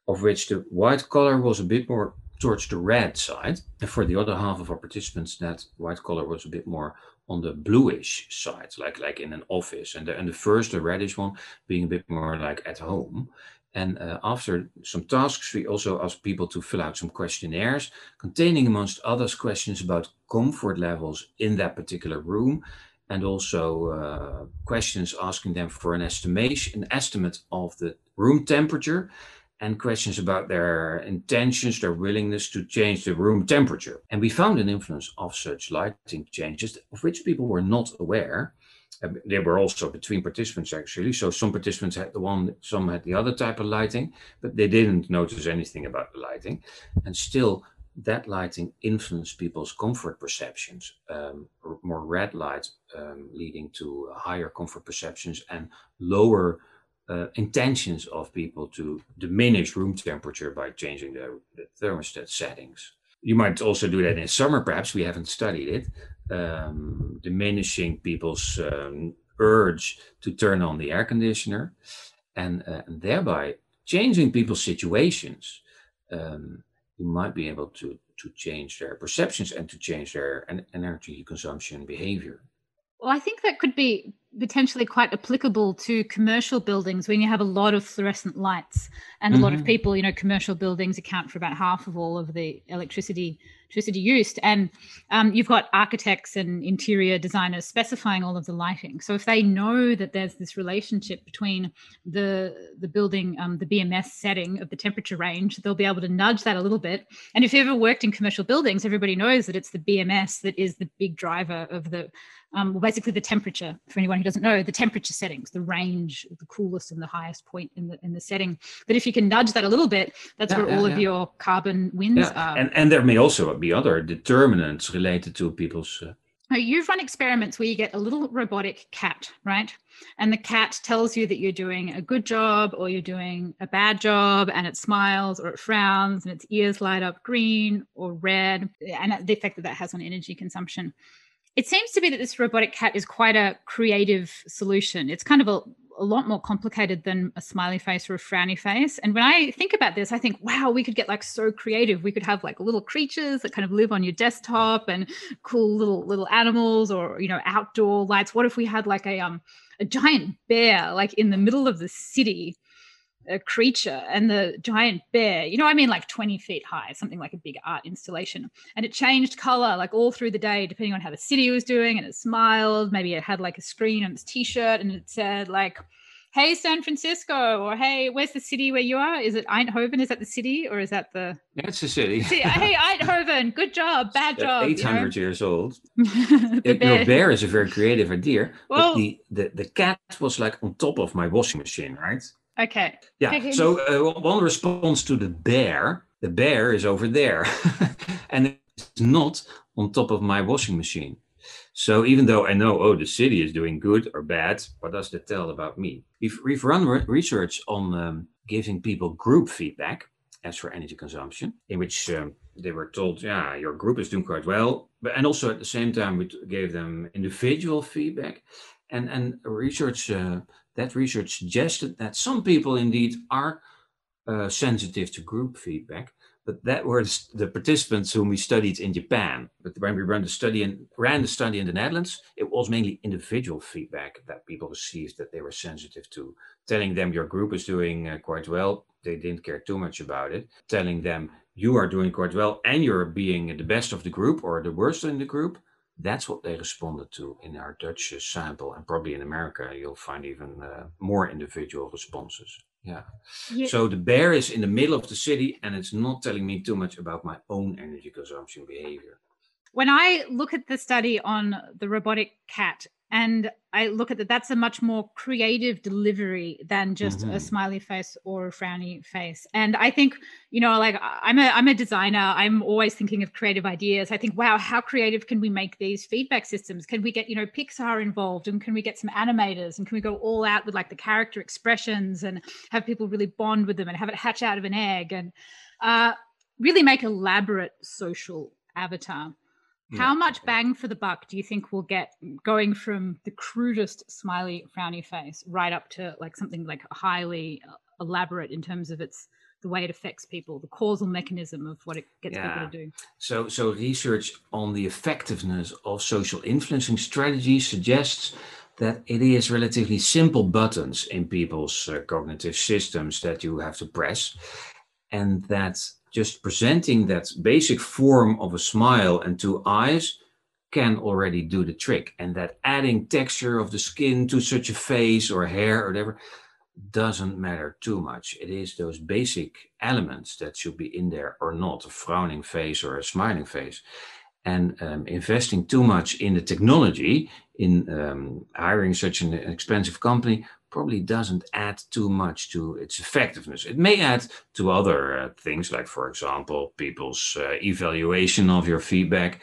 Speaker 2: of which the white color was a bit more towards the red side. And for the other half of our participants, that white color was a bit more on the bluish side, like like in an office. And the, and the first, the reddish one, being a bit more like at home. And uh, after some tasks, we also asked people to fill out some questionnaires containing, amongst others, questions about comfort levels in that particular room, and also uh, questions asking them for an estimation, an estimate of the room temperature, and questions about their intentions, their willingness to change the room temperature. And we found an influence of such lighting changes of which people were not aware they were also between participants actually. So some participants had the one, some had the other type of lighting, but they didn't notice anything about the lighting. And still, that lighting influenced people's comfort perceptions. Um, more red light um, leading to higher comfort perceptions and lower uh, intentions of people to diminish room temperature by changing the, the thermostat settings. You might also do that in summer, perhaps. We haven't studied it um, diminishing people's um, urge to turn on the air conditioner and, uh, thereby changing people's situations. Um, you might be able to, to change their perceptions and to change their energy consumption behavior.
Speaker 1: Well, I think that could be potentially quite applicable to commercial buildings when you have a lot of fluorescent lights and a mm-hmm. lot of mm-hmm. people you know commercial buildings account for about half of all of the electricity electricity used and um, you've got architects and interior designers specifying all of the lighting so if they know that there's this relationship between the the building um, the bms setting of the temperature range they'll be able to nudge that a little bit and if you've ever worked in commercial buildings everybody knows that it's the bms that is the big driver of the um, well, basically the temperature for anyone who doesn't know the temperature settings the range the coolest and the highest point in the in the setting but if you can nudge that a little bit that's yeah, where yeah, all yeah. of your carbon wins are
Speaker 2: and and there may also be other determinants related to people's uh...
Speaker 1: You've run experiments where you get a little robotic cat, right? And the cat tells you that you're doing a good job or you're doing a bad job, and it smiles or it frowns, and its ears light up green or red, and the effect that that has on energy consumption it seems to be that this robotic cat is quite a creative solution. It's kind of a, a lot more complicated than a smiley face or a frowny face. And when I think about this, I think, wow, we could get like so creative. We could have like little creatures that kind of live on your desktop and cool little little animals or you know outdoor lights. What if we had like a um a giant bear like in the middle of the city a creature and the giant bear you know i mean? Like 20 feet high something like a big art installation. And it changed color like all through the day depending on how the city was doing and it smiled. Maybe it had like a screen on its t-shirt and it said like hey san francisco or hey where's the city where you are? Is it eindhoven? Is that the city or is that the
Speaker 2: yeah it's the city.
Speaker 1: See, uh, hey eindhoven good job bad job
Speaker 2: 800 you know? years old. It, bear. your bear. is a very creative idea well, but the, the the cat was like on top of my washing machine right
Speaker 1: Okay.
Speaker 2: Yeah. So uh, one response to the bear, the bear is over there, and it's not on top of my washing machine. So even though I know, oh, the city is doing good or bad, what does that tell about me? We've, we've run re- research on um, giving people group feedback as for energy consumption, in which um, they were told, yeah, your group is doing quite well. But, and also at the same time, we gave them individual feedback. And, and research uh, that research suggested that some people indeed are uh, sensitive to group feedback, but that were the participants whom we studied in Japan. But when we ran the study in, ran the study in the Netherlands, it was mainly individual feedback that people received that they were sensitive to. Telling them your group is doing uh, quite well, they didn't care too much about it. Telling them you are doing quite well and you're being the best of the group or the worst in the group, that's what they responded to in our Dutch sample, and probably in America you'll find even uh, more individual responses. Yeah. yeah. So the bear is in the middle of the city, and it's not telling me too much about my own energy consumption behavior.
Speaker 1: When I look at the study on the robotic cat, and I look at that. That's a much more creative delivery than just mm-hmm. a smiley face or a frowny face. And I think, you know, like I'm a I'm a designer. I'm always thinking of creative ideas. I think, wow, how creative can we make these feedback systems? Can we get you know Pixar involved, and can we get some animators, and can we go all out with like the character expressions and have people really bond with them and have it hatch out of an egg and uh, really make elaborate social avatar. How much bang for the buck do you think we'll get going from the crudest smiley frowny face right up to like something like highly uh, elaborate in terms of its the way it affects people, the causal mechanism of what it gets yeah. people to do.
Speaker 2: So, so research on the effectiveness of social influencing strategies suggests that it is relatively simple buttons in people's uh, cognitive systems that you have to press, and that just presenting that basic form of a smile and two eyes can already do the trick. And that adding texture of the skin to such a face or hair or whatever doesn't matter too much. It is those basic elements that should be in there or not a frowning face or a smiling face. And um, investing too much in the technology, in um, hiring such an expensive company, probably doesn't add too much to its effectiveness. It may add to other uh, things, like, for example, people's uh, evaluation of your feedback,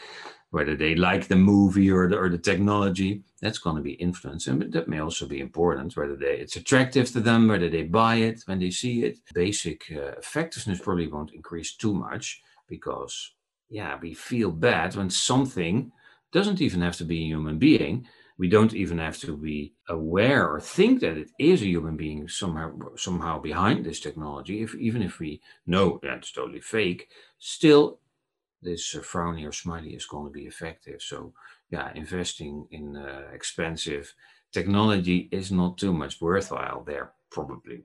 Speaker 2: whether they like the movie or the, or the technology. That's going to be influenced, and that may also be important. Whether they, it's attractive to them, whether they buy it when they see it. Basic uh, effectiveness probably won't increase too much because, yeah, we feel bad when something doesn't even have to be a human being we don't even have to be aware or think that it is a human being somehow somehow behind this technology. If even if we know that it's totally fake, still this uh, frowny or smiley is going to be effective. So yeah, investing in uh, expensive technology is not too much worthwhile there probably.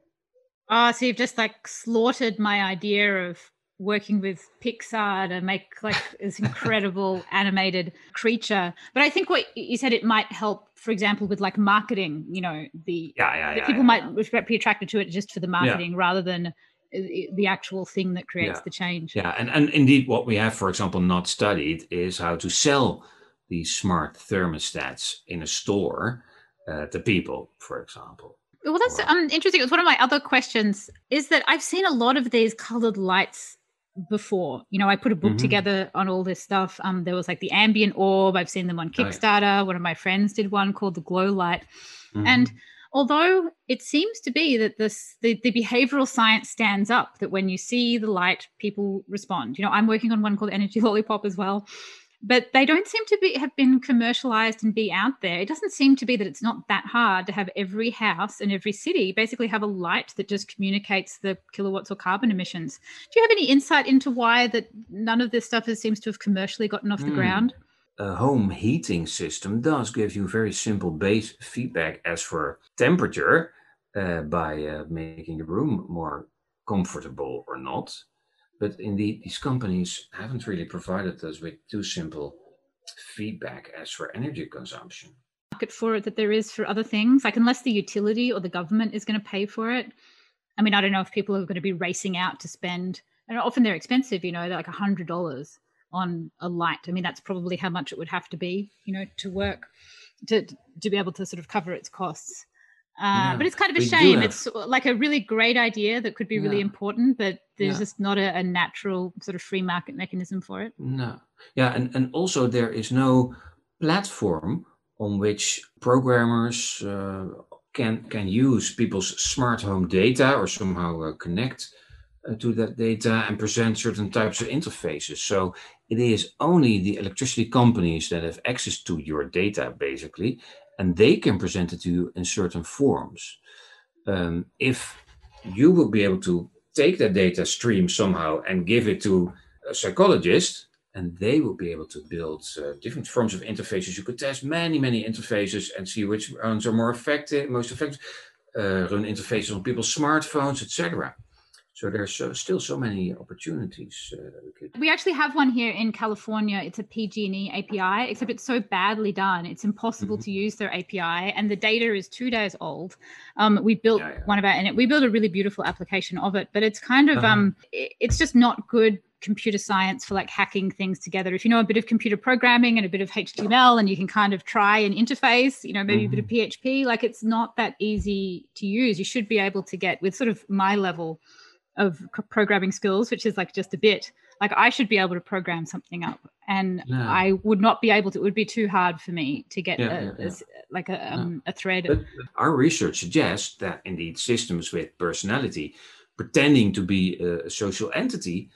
Speaker 1: Oh, so you've just like slaughtered my idea of working with Pixar to make like this incredible animated creature. But I think what you said it might help, for example, with like marketing. You know, the,
Speaker 2: yeah, yeah,
Speaker 1: yeah people might be attracted to it just for the marketing rather than uh, the actual thing that creates the change.
Speaker 2: Yeah, and and indeed, what we have, for example, not studied is how to sell these smart thermostats in a store uh, to people, for example.
Speaker 1: Well, that's um, interesting. was one of my other questions. Is that I've seen a lot of these colored lights before. You know, I put a book mm-hmm. together on all this stuff. Um, there was like the ambient orb. I've seen them on Kickstarter. One of my friends did one called the glow light. Mm-hmm. And although it seems to be that this the, the behavioral science stands up that when you see the light, people respond. You know, I'm working on one called Energy Lollipop as well but they don't seem to be have been commercialized and be out there. It doesn't seem to be that it's not that hard to have every house and every city basically have a light that just communicates the kilowatts or carbon emissions. Do you have any insight into why that none of this stuff has, seems to have commercially gotten off the mm. ground?
Speaker 2: A home heating system does give you very simple base feedback as for temperature uh, by uh, making the room more comfortable or not. But indeed, these companies haven't really provided us with too simple feedback as for energy consumption.
Speaker 1: Market for it that there is for other things, like unless the utility or the government is going to pay for it. I mean, I don't know if people are going to be racing out to spend, and often they're expensive, you know, they're like a hundred dollars on a light. I mean, that's probably how much it would have to be, you know, to work to to be able to sort of cover its costs. Uh, yeah, but it's kind of a shame. It's like a really great idea that could be yeah. really important, but there's yeah. just not a, a, natural sort of free market mechanism for it.
Speaker 2: No. Yeah, and, and also there is no platform on which programmers uh, can can use people's smart home data or somehow uh, connect uh, to that data and present certain types of interfaces. So it is only the electricity companies that have access to your data, basically, and they can present it to you in certain forms. Um, if you will be able to take that data stream somehow and give it to a psychologist, and they will be able to build uh, different forms of interfaces. You could test many, many interfaces and see which ones are more effective, most effective. Uh, run interfaces on people's smartphones, etc. So there's so, still so many opportunities. Uh, we,
Speaker 1: actually have one here in California. It's a PG&E API, except it's so badly done. It's impossible mm-hmm. to use their API, and the data is two days old. Um, we built yeah, yeah. one of our, and it, we built a really beautiful application of it, but it's kind of uh-huh. um, it, it's just not good computer science for like hacking things together. If you know a bit of computer programming and a bit of HTML and you can kind of try an interface, you know, maybe mm-hmm. a bit of PHP, like it's not that easy to use. You should be able to get with sort of my level of programming skills, which is like just a bit, like I should be able to program something up and yeah. I would not be able to, it would be too hard for me to get yeah, a, yeah, like a, um, a thread.
Speaker 2: But our research suggests that indeed systems with personality pretending to be a social entity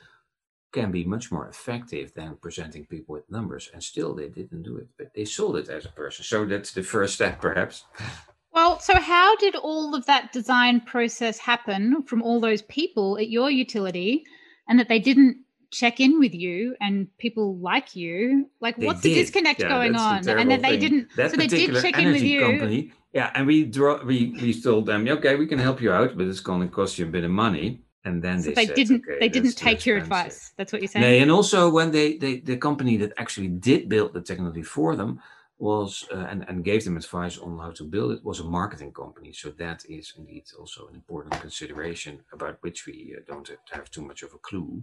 Speaker 2: can be much more effective than presenting people with numbers. And still, they didn't do it, but they sold it as a person. So that's the first step, perhaps.
Speaker 1: Well, so how did all of that design process happen from all those people at your utility and that they didn't check in with you and people like you? Like, they what's did. the disconnect yeah, going on? And that they didn't, that so they did check in with you. Company,
Speaker 2: yeah, and we draw, we, we told them, okay, we can help you out, but it's going to cost you a bit of money and then so
Speaker 1: they,
Speaker 2: they
Speaker 1: didn't okay, they didn't take your advice that's what you're saying
Speaker 2: no, and also when they, they the company that actually did build the technology for them was uh, and, and gave them advice on how to build it was a marketing company so that is indeed also an important consideration about which we uh, don't have too much of a clue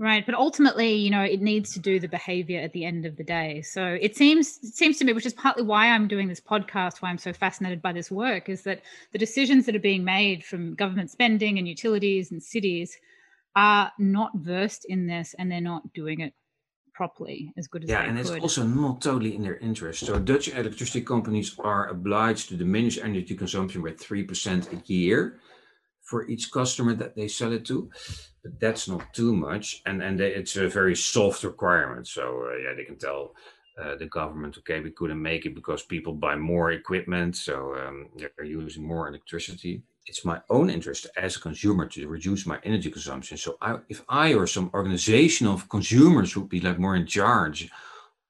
Speaker 1: Right, but ultimately, you know, it needs to do the behavior at the end of the day. So it seems it seems to me, which is partly why I'm doing this podcast, why I'm so fascinated by this work, is that the decisions that are being made from government spending and utilities and cities are not versed in this, and they're not doing it properly as good as
Speaker 2: yeah, and
Speaker 1: could.
Speaker 2: it's also not totally in their interest. So Dutch electricity companies are obliged to diminish energy consumption by three percent a year for each customer that they sell it to but that's not too much and and they, it's a very soft requirement so uh, yeah they can tell uh, the government okay we couldn't make it because people buy more equipment so um, they're using more electricity it's my own interest as a consumer to reduce my energy consumption so I, if i or some organization of consumers would be like more in charge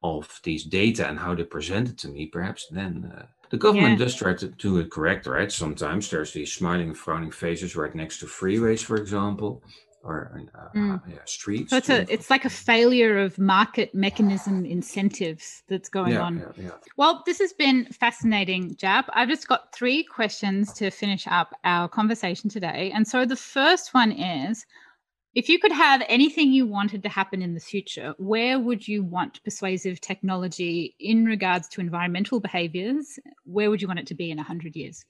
Speaker 2: of these data and how they present it to me perhaps then uh, the government yeah. does try to do it correct, right? Sometimes there's these smiling and frowning faces right next to freeways, for example, or uh, mm. uh, yeah, streets.
Speaker 1: So it's a, it's like a failure of market mechanism incentives that's going
Speaker 2: yeah,
Speaker 1: on.
Speaker 2: Yeah,
Speaker 1: well, this has been fascinating, Jaap. I've just got three questions to finish up our conversation today. And so the first one is if you could have anything you wanted to happen in the future, where would you want persuasive technology in regards to environmental behaviors? Where would you want it to be in 100 years?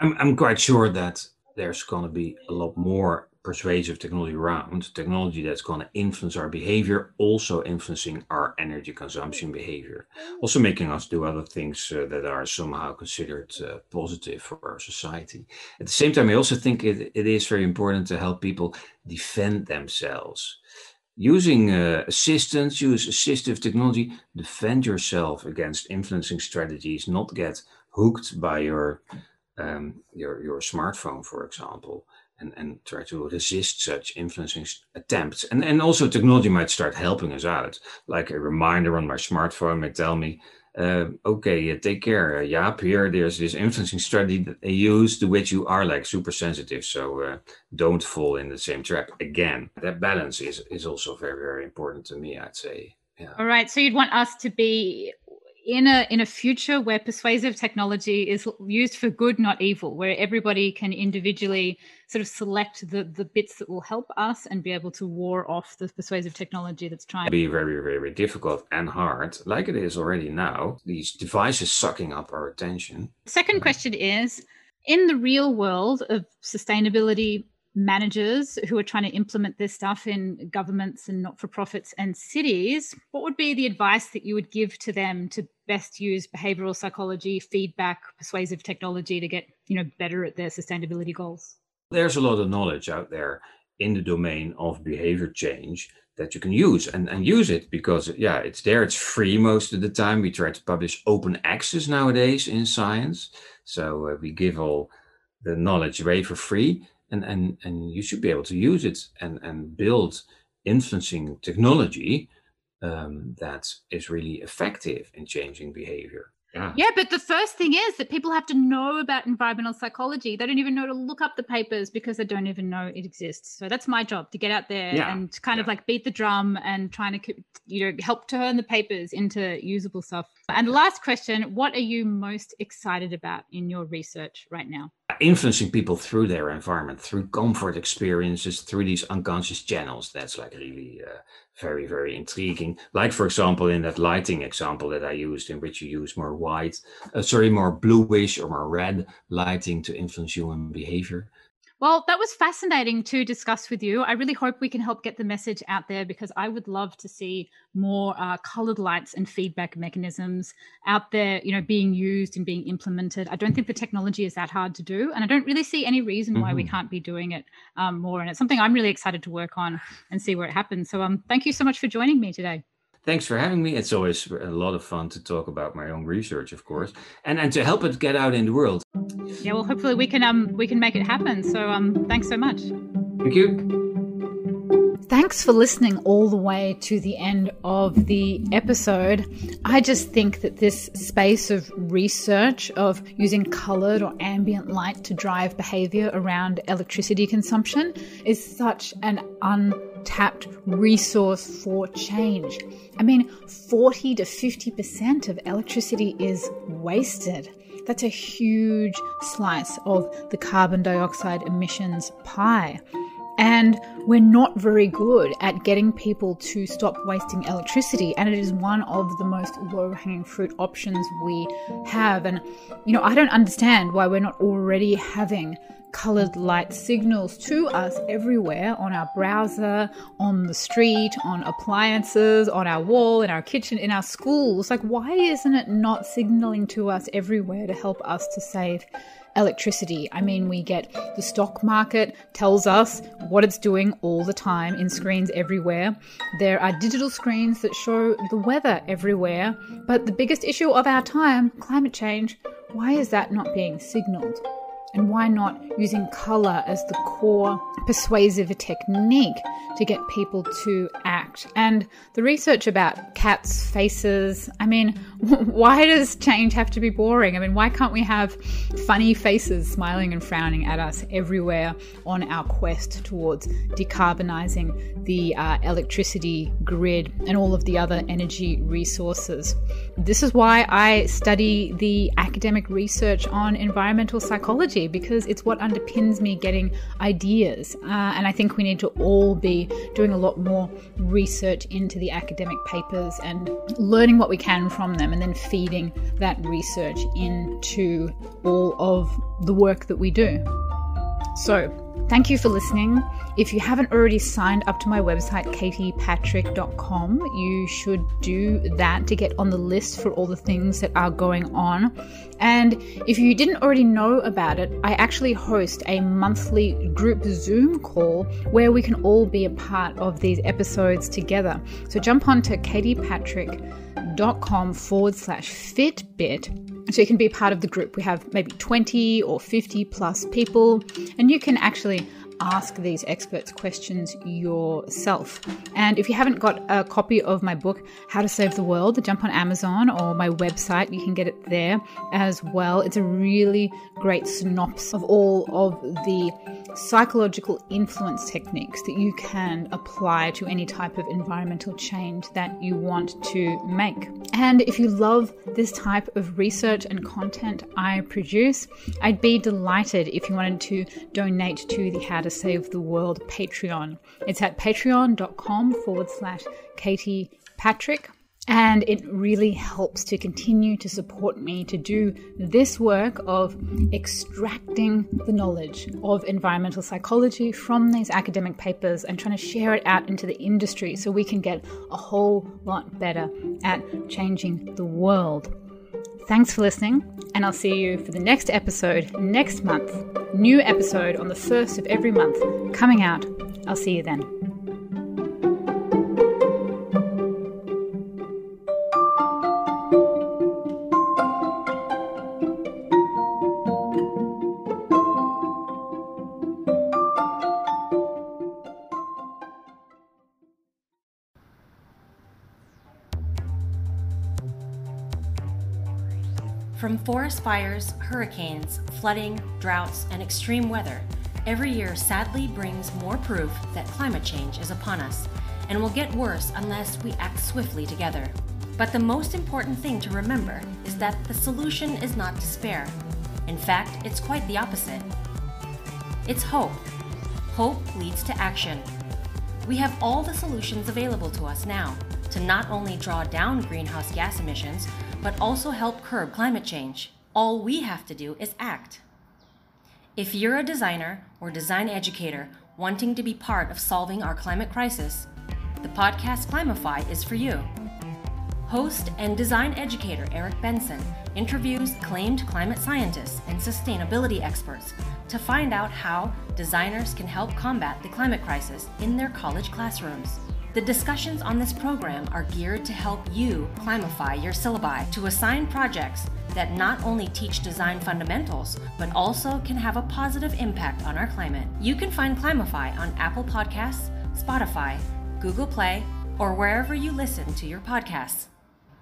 Speaker 2: I'm, I'm quite sure that there's going to be a lot more persuasive technology around, technology that's going to influence our behavior, also influencing our energy consumption behavior, also making us do other things uh, that are somehow considered uh, positive for our society. At the same time, I also think it, it is very important to help people defend themselves. Using uh, assistance, use assistive technology, defend yourself against influencing strategies, not get hooked by your um, your your smartphone, for example and, and try to resist such influencing attempts. And, and also technology might start helping us out. Like a reminder on my smartphone might tell me, uh, okay, take care. Uh, Jaap, here there's this influencing strategy that they use to which you are like super sensitive. So uh, don't fall in the same trap again. That balance is, is also very, very important to me, I'd say.
Speaker 1: Yeah. All right. So you'd want us to be in a in a future where persuasive technology is used for good not evil where everybody can individually sort of select the the bits that will help us and be able to war off the persuasive technology that's trying to
Speaker 2: be very very difficult and hard like it is already now. These devices sucking up our attention.
Speaker 1: Second mm-hmm. question is in the real world of sustainability managers who are trying to implement this stuff in governments and not for profits and cities, what would be the advice that you would give to them to best use behavioral psychology, feedback, persuasive technology to get, you know, better at their sustainability goals?
Speaker 2: There's a lot of knowledge out there in the domain of behavior change that you can use and, and use it because yeah it's there. It's free most of the time. We try to publish open access nowadays in science. So uh, we give all the knowledge away for free and and and you should be able to use it and and build influencing technology um, that is really effective in changing behavior.
Speaker 1: Yeah. yeah, but the first thing is that people have to know about environmental psychology. They don't even know to look up the papers because they don't even know it exists. So that's my job to get out there yeah. and kind yeah. of like beat the drum and trying to you know help turn the papers into usable stuff. And last question, what are you most excited about in your research right now?
Speaker 2: Influencing people through their environment, through comfort experiences, through these unconscious channels. That's like really uh, very, very intriguing. Like, for example, in that lighting example that I used, in which you use more white, uh, sorry, more bluish or more red lighting to influence human behavior.
Speaker 1: Well, that was fascinating to discuss with you. I really hope we can help get the message out there because I would love to see more uh, colored lights and feedback mechanisms out there, you know, being used and being implemented. I don't think the technology is that hard to do, and I don't really see any reason why mm-hmm. we can't be doing it um, more. And it's something I'm really excited to work on and see where it happens. So, um, thank you so much for joining me today.
Speaker 2: Thanks for having me. It's always a lot of fun to talk about my own research, of course, and and to help it get out in the world.
Speaker 1: Yeah, well, hopefully we can um we can make it happen. So um, thanks so much.
Speaker 2: Thank you.
Speaker 1: Thanks for listening all the way to the end of the episode. I just think that this space of research of using colored or ambient light to drive behavior around electricity consumption is such an untapped resource for change. I mean, 40 to 50% of electricity is wasted. That's a huge slice of the carbon dioxide emissions pie. And we're not very good at getting people to stop wasting electricity. And it is one of the most low hanging fruit options we have. And, you know, I don't understand why we're not already having colored light signals to us everywhere on our browser, on the street, on appliances, on our wall, in our kitchen, in our schools. Like, why isn't it not signaling to us everywhere to help us to save electricity. I mean, we get the stock market tells us what it's doing all the time in screens everywhere. There are digital screens that show the weather everywhere. But the biggest issue of our time, climate change, why is that not being signaled? And why not using color as the core persuasive technique to get people to act? And the research about cats' faces, I mean, why does change have to be boring? I mean, why can't we have funny faces smiling and frowning at us everywhere on our quest towards decarbonizing the uh, electricity grid and all of the other energy resources? This is why I study the academic research on environmental psychology because it's what underpins me getting ideas. Uh, and I think we need to all be doing a lot more research into the academic papers and learning what we can from them and then feeding that research into all of the work that we do. So, Thank you for listening. If you haven't already signed up to my website, katiepatrick.com, you should do that to get on the list for all the things that are going on. And if you didn't already know about it, I actually host a monthly group Zoom call where we can all be a part of these episodes together. So jump on to katiepatrick.com forward slash Fitbit so you can be part of the group. We have maybe 20 or 50 plus people, and you can actually ask these experts questions yourself. And if you haven't got a copy of my book, How to Save the World, jump on Amazon or my website. You can get it there as well. It's a really great synopsis of all of the psychological influence techniques that you can apply to any type of environmental change that you want to make. And if you love this type of research and content I produce, I'd be delighted if you wanted to donate to the How to Save the World Patreon. It's at patreon.com forward slash Katie Patrick. And it really helps to continue to support me to do this work of extracting the knowledge of environmental psychology from these academic papers and trying to share it out into the industry so we can get a whole lot better at changing the world. Thanks for listening, and I'll see you for the next episode next month. New episode on the first of every month coming out. I'll see you then.
Speaker 3: Forest fires, hurricanes, flooding, droughts, and extreme weather, every year sadly brings more proof that climate change is upon us and will get worse unless we act swiftly together. But the most important thing to remember is that the solution is not despair. In fact, it's quite the opposite. It's hope. Hope leads to action. We have all the solutions available to us now to not only draw down greenhouse gas emissions, but also help curb climate change. All we have to do is act. If you're a designer or design educator wanting to be part of solving our climate crisis, the podcast Climify is for you. Host and design educator Eric Benson interviews acclaimed climate scientists and sustainability experts to find out how designers can help combat the climate crisis in their college classrooms. The discussions on this program are geared to help you climify your syllabi to assign projects that not only teach design fundamentals, but also can have a positive impact on our climate. You can find Climify on Apple Podcasts, Spotify, Google Play, or wherever you listen to your podcasts.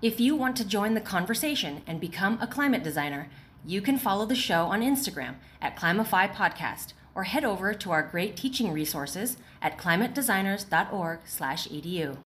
Speaker 3: If you want to join the conversation and become a climate designer, you can follow the show on Instagram at Climify Podcast or head over to our great teaching resources at climatedesigners.org/edu.